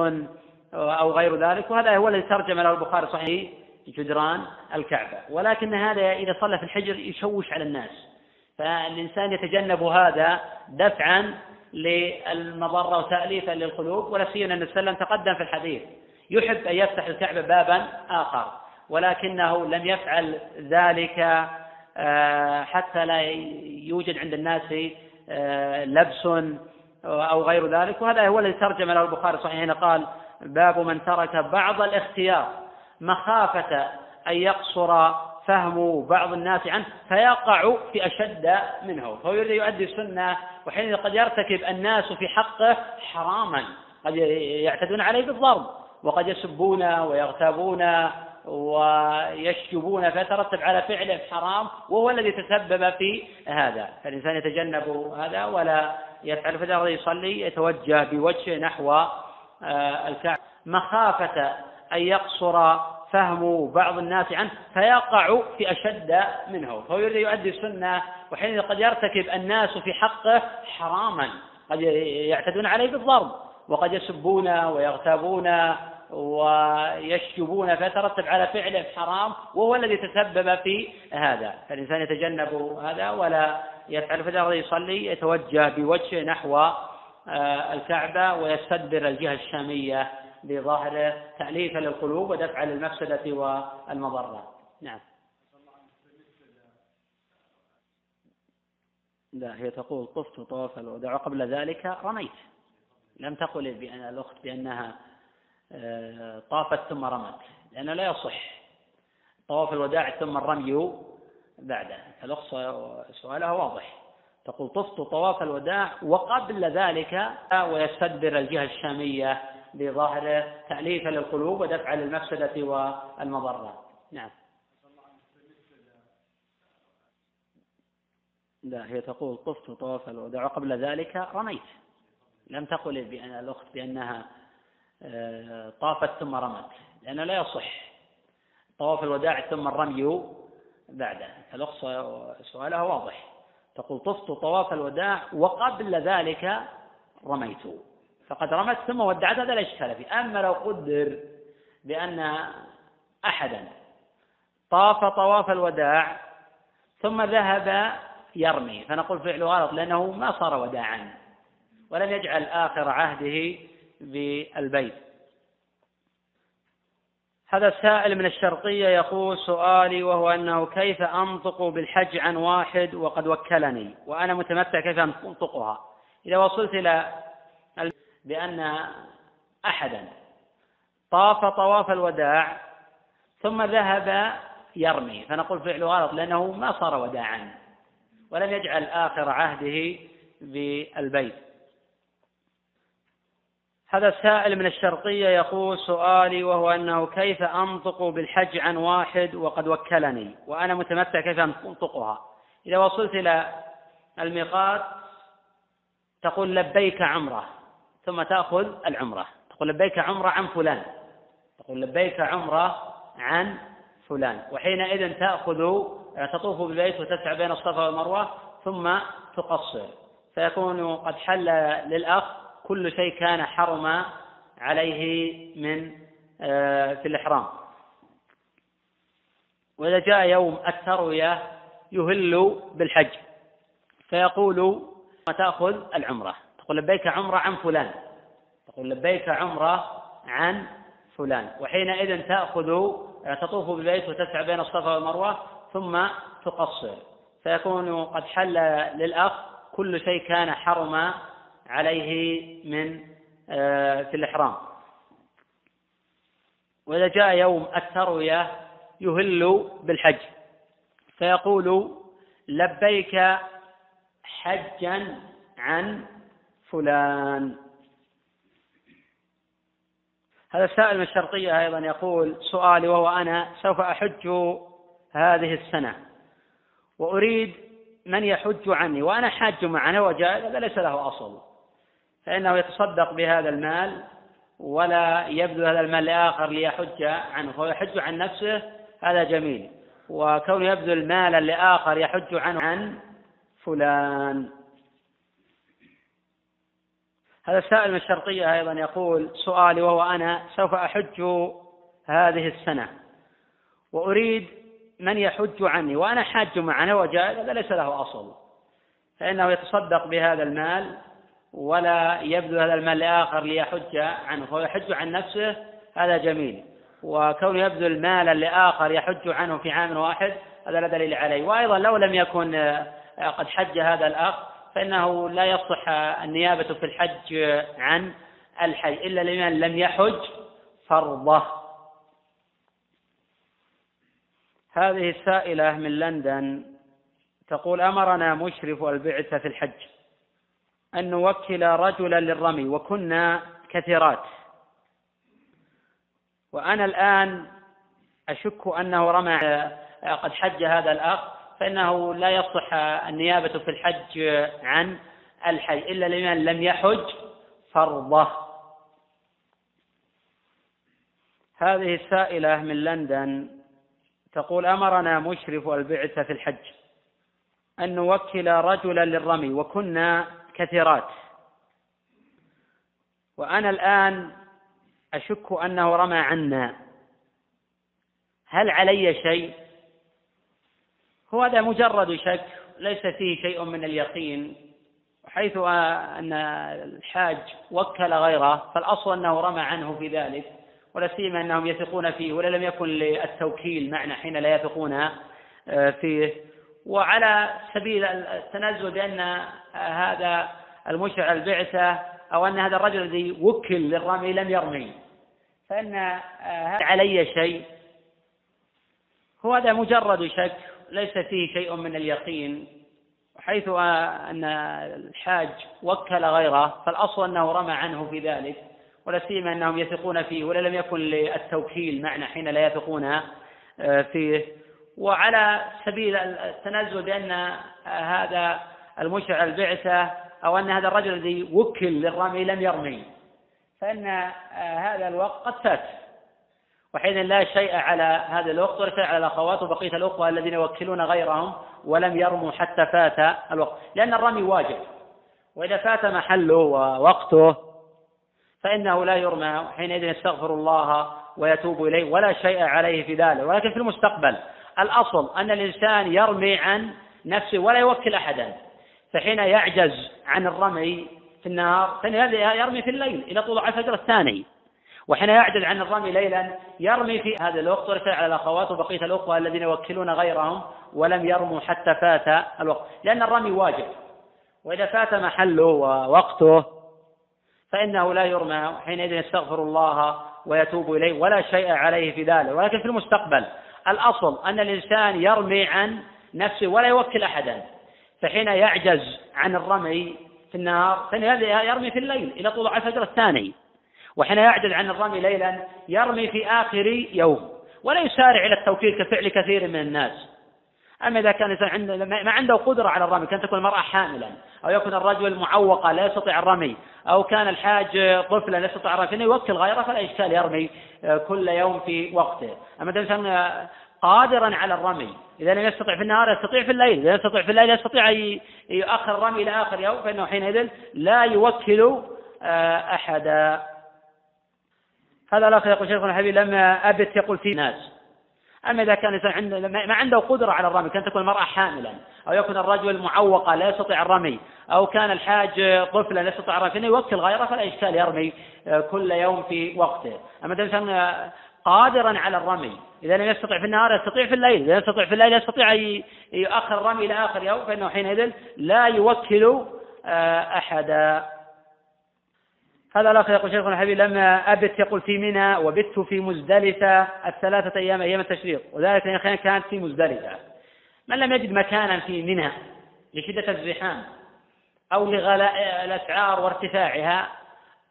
أو غير ذلك. وهذا هو الذي ترجم له البخاري صحيح جدران الكعبة. ولكن هذا إذا صلى في الحجر يشوش على الناس. فالإنسان يتجنب هذا دفعا للمضرة وتأليفا للقلوب ولا سيما أن وسلم تقدم في الحديث. يحب أن يفتح الكعبة بابا آخر ولكنه لم يفعل ذلك حتى لا يوجد عند الناس آه، لبس أو غير ذلك. وهذا هو الذي ترجم له البخاري صحيح قال باب من ترك بعض الاختيار مخافة أن يقصر فهم بعض الناس عنه فيقع في أشد منه. فهو يريد يؤدي السنة وحين قد يرتكب الناس في حقه حراما قد يعتدون عليه بالضرب وقد يسبون ويغتابون ويشجبون فيترتب على فعله حرام وهو الذي تسبب في هذا. فالإنسان يتجنب هذا ولا يفعل فإذا يصلي يتوجه بوجهه نحو آه، الكعبة. مخافة أن يقصر فهم بعض الناس عنه فيقع في أشد منه. فهو يريد يؤدي السنة وحين قد يرتكب الناس في حقه حراما. قد يعتدون عليه بالضرب وقد يسبون ويغتابون ويشجبون فيترتب على فعله حرام وهو الذي تسبب في هذا. فالإنسان يتجنب هذا ولا يفعل فإذا يصلي يتوجه بوجهه نحو آه، الكعبة ويستدبر الجهة الشامية بظاهره تأليفا للقلوب ودفعا للمفسدة والمضرة. نعم. لا هي تقول طفت طواف الوداع وقبل ذلك رميت. لم تقل بأن الأخت بأنها طافت ثم رمت لأنه لا يصح. طواف الوداع ثم الرمي بعده. الأخت سؤالها واضح. تقول طفت طواف الوداع وقبل ذلك ويستدبر الجهة الشامية بظاهره تأليفا للقلوب ودفعا للمفسدة والمضرة. نعم. لا هي تقول طفت طواف الوداع وقبل ذلك رميت. لم تقل بأن الأخت بأنها آه، طافت ثم رمت لأنه لا يصح. طواف الوداع ثم الرمي بعده. الأخت سؤالها واضح. تقول طفت طواف الوداع وقبل ذلك رميت. فقد رمت ثم ودعت هذا لا إشكال فيه. أما لو قدر بأن أحدا طاف طواف الوداع ثم ذهب يرمي فنقول فعله غلط لأنه ما صار وداعا ولم يجعل آخر عهده بالبيت. هذا السائل من الشرقية يقول سؤالي وهو أنه كيف أنطق بالحج عن واحد وقد وكلني؟ وأنا متمتع كيف أنطقها؟ إذا وصلت إلى بأن أحدا طاف طواف الوداع ثم ذهب يرمي فنقول فعله غلط لأنه ما صار وداعا ولم يجعل آخر عهده بالبيت. هذا السائل من الشرقية يقول سؤالي وهو أنه كيف أنطق بالحج عن واحد وقد وكلني؟ وأنا متمتع كيف أنطقها؟ إذا وصلت إلى الميقات تقول لبيك عمرة ثم تأخذ العمرة. تقول لبيك عمرة عن فلان. تقول لبيك عمرة عن فلان. وحينئذ تأخذ تطوف بالبيت وتسعى بين الصفا والمروة ثم تقصر. فيكون قد حل للأخ كل شيء كان حرم عليه من آه، في الإحرام. وإذا جاء يوم التروية يهل بالحج. فيقول تأخذ العمرة؟ تقول لبيك عمرة عن فلان. تقول لبيك عمرة عن فلان. وحينئذ تأخذ تطوف بالبيت وتسعى بين الصفا والمروة ثم تقصر. فيكون قد حل للأخ كل شيء كان حرم عليه من آه، في الإحرام. وإذا جاء يوم التروية يهل بالحج. فيقول لبيك حجا عن فلان. هذا السائل من الشرقية أيضا يقول سؤالي وهو أنا سوف أحج هذه السنة؟ وأريد من يحج عني وأنا حاج معنا وجائز هذا ليس له أصل. فإنه يتصدق بهذا المال ولا يبذل هذا المال لآخر ليحج عنه. فهو يحج عن نفسه هذا جميل. وكونه يبذل مالا لآخر يحج عنه عن فلان. هذا السائل من الشرقية أيضا يقول سؤالي وهو أنا سوف أحج هذه السنة؟ وأريد من يحج عني وأنا حاج معنا وجائز هذا ليس له أصل. فإنه يتصدق بهذا المال ولا يبذل هذا المال لآخر ليحج عنه فهو يحج عن نفسه هذا جميل. وكونه يبذل مالا لآخر يحج عنه في عام واحد هذا لا دليل عليه. وأيضا لو لم يكن قد حج هذا الأخ فإنه لا يصح النيابة في الحج عن الحي. إلا لمن لم يحج فرضه. هذه السائلة من لندن تقول أمرنا مشرف البعثة في الحج. أن نوكل رجلا للرمي وكنا كثيرات. وأنا الآن أشك أنه رمى قد حج هذا الأخ فإنه لا يصح النيابة في الحج عن الحي إلا لمن لم يحج فرضه. هذه السائلة من لندن تقول أمرنا مشرف البعثة في الحج أن نوكل رجلا للرمي وكنا كثيرات. وأنا الآن أشك أنه رمى عنا. هل علي شيء؟ هو هذا مجرد شك ليس فيه شيء من اليقين. حيث أن الحاج وكل غيره فالأصل أنه رمى عنه في ذلك ولا سيما أنهم يثقون فيه ولا لم يكن للتوكيل معنى حين لا يثقون آه، فيه. وعلى سبيل التنزل بأن هذا المشرع البعثة أو أن هذا الرجل الذي وكل للرمي لم يرمي. فإن هذا علي شيء. هو هذا مجرد شك ليس فيه شيء من اليقين. حيث أن الحاج وكل غيره فالأصل أنه رمى عنه في ذلك ولا سيما أنهم يثقون فيه ولا لم يكن للتوكيل معنى حين لا يثقون فيه. وعلى سبيل التنزل بأن هذا المشرع البعثة أو أن هذا الرجل الذي وكل للرمي لم يرمي. فإن هذا الوقت قد فات. وحين لا شيء على هذا الوقت شيء على الأخوات وبقية الأخوة الذين يوكلون غيرهم ولم يرموا حتى فات الوقت. لأن الرمي واجب. وإذا فات محله ووقته فإنه لا يرمى. حينئذ يستغفر الله ويتوب إليه ولا شيء عليه في ذلك. ولكن في المستقبل الأصل أن الإنسان يرمي عن نفسه ولا يوكل أحدا. فحين يعجز عن الرمي في النهار فإن يرمي في الليل إلى طلوع الفجر الثاني. وحين يعجز عن الرمي ليلا يرمي في هذا الوقت ورسل على الأخوات وبقية الأخوة الذين يوكلون غيرهم ولم يرموا حتى فات الوقت. لأن الرمي واجب. وإذا فات محله ووقته فإنه لا يرمى. حينئذ يستغفر الله ويتوب إليه ولا شيء عليه في ذلك ولكن في المستقبل. الأصل أن الإنسان يرمي عن نفسه ولا يوكل أحدا. فحين يعجز عن الرمي في النهار فإن يرمي في الليل إلى طلوع الفجر الثاني. وحين يعجز عن الرمي ليلا يرمي في آخر يوم. ولا يسارع إلى التوكيل كفعل كثير من الناس. أما إذا كان عنده ما عنده قدرة على الرمي كان تكون المرأة حاملا أو يكون الرجل معوقة لا يستطيع الرمي أو كان الحاج طفلا لا يستطيع الرمي فإنه يوكل غيره فلا إشكال يرمي كل يوم في وقته. أما إذا الإنسان قادرا على الرمي إذا لم يستطع في النهار يستطيع في الليل إذا يستطيع في الليل يستطيع يؤخر الرمي إلى آخر يوم فإنه حينئذ لا يوكل آه، أحدا. هذا الأخ يقول شيخنا الحبيب لما أبت يقول في ناس. أما إذا كان عنده ما عنده قدرة على الرمي كان تكون المرأة حاملا أو يكون الرجل معوقة لا يستطيع الرمي أو كان الحاج طفلا لا يستطيع الرمي فإنه يوكل غيره فلا إشكال يرمي آه، كل يوم في وقته. أما إذا الإنسان قادرا على الرمي إذا لم يستطع في النهار يستطيع في الليل إذا يستطيع في الليل يستطيع يؤخر الرمي إلى آخر يوم فإنه حينئذ لا يوكل آه، أحدا. هذا الأخ يقول شيخنا الحبيب لما أبت. يقول في منى وبت في مزدلفة الثلاثة أيام أيام التشريق. وذلك لأن كانت في مزدلفة. من لم يجد مكانا في منى لشدة الزحام أو لغلاء الأسعار وارتفاعها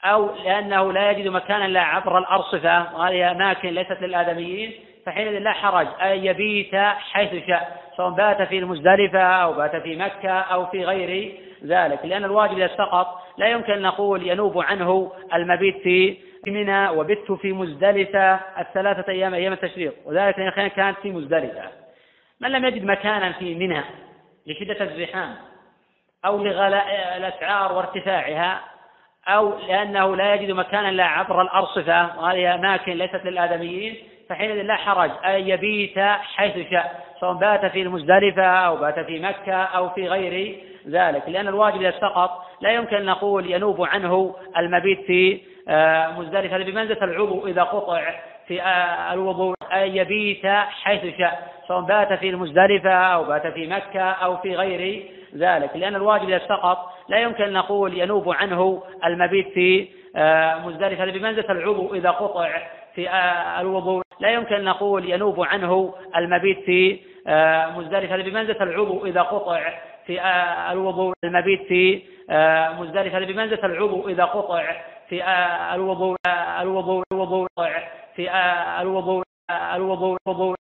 أو لأنه لا يجد مكانا لا عبر الأرصفة وهذه أماكن ليست للآدميين فحينئذ لا حرج. أن يبيت حيث شاء سواء بات في المزدلفة أو بات في مكة أو في غير ذلك لأن الواجب إذا سقط لا يمكن أن نقول ينوب عنه المبيت في منى وبت في مزدلفة الثلاثة أيام أيام التشريق. وذلك لأن كانت في مزدلفة. من لم يجد مكانا في منى لشدة الزحام أو لغلاء الأسعار وارتفاعها أو لأنه لا يجد مكانا لا عبر الأرصفة وهذه أماكن ليست للآدميين فحينئذ لا حرج أن يبيت حيث شاء سواء بات في المزدلفة أو بات في مكة أو في غير ذلك لأن الواجب إذا سقط لا يمكن أن نقول ينوب عنه المبيت في آه، مزدلفة بمنزلة العضو إذا قطع في آه، الوضوء أن يبيت حيث شاء سواء بات في المزدلفة أو بات في مكة أو في غير ذلك لأن الواجب إذا سقط لا يمكن أن نقول ينوب عنه المبيت في آه، مزدلفة بمنزلة العضو إذا قطع في الوضوء. لا يمكن نقول ينوب عنه المبيت في مزدلفة هذا بمنزلة العضو إذا قطع في الوضوء. المبيت في مزدلفة بمنزلة العضو إذا قطع في الوضوء الوضوء الوضوء في الوضوء الوضوء الوضوء.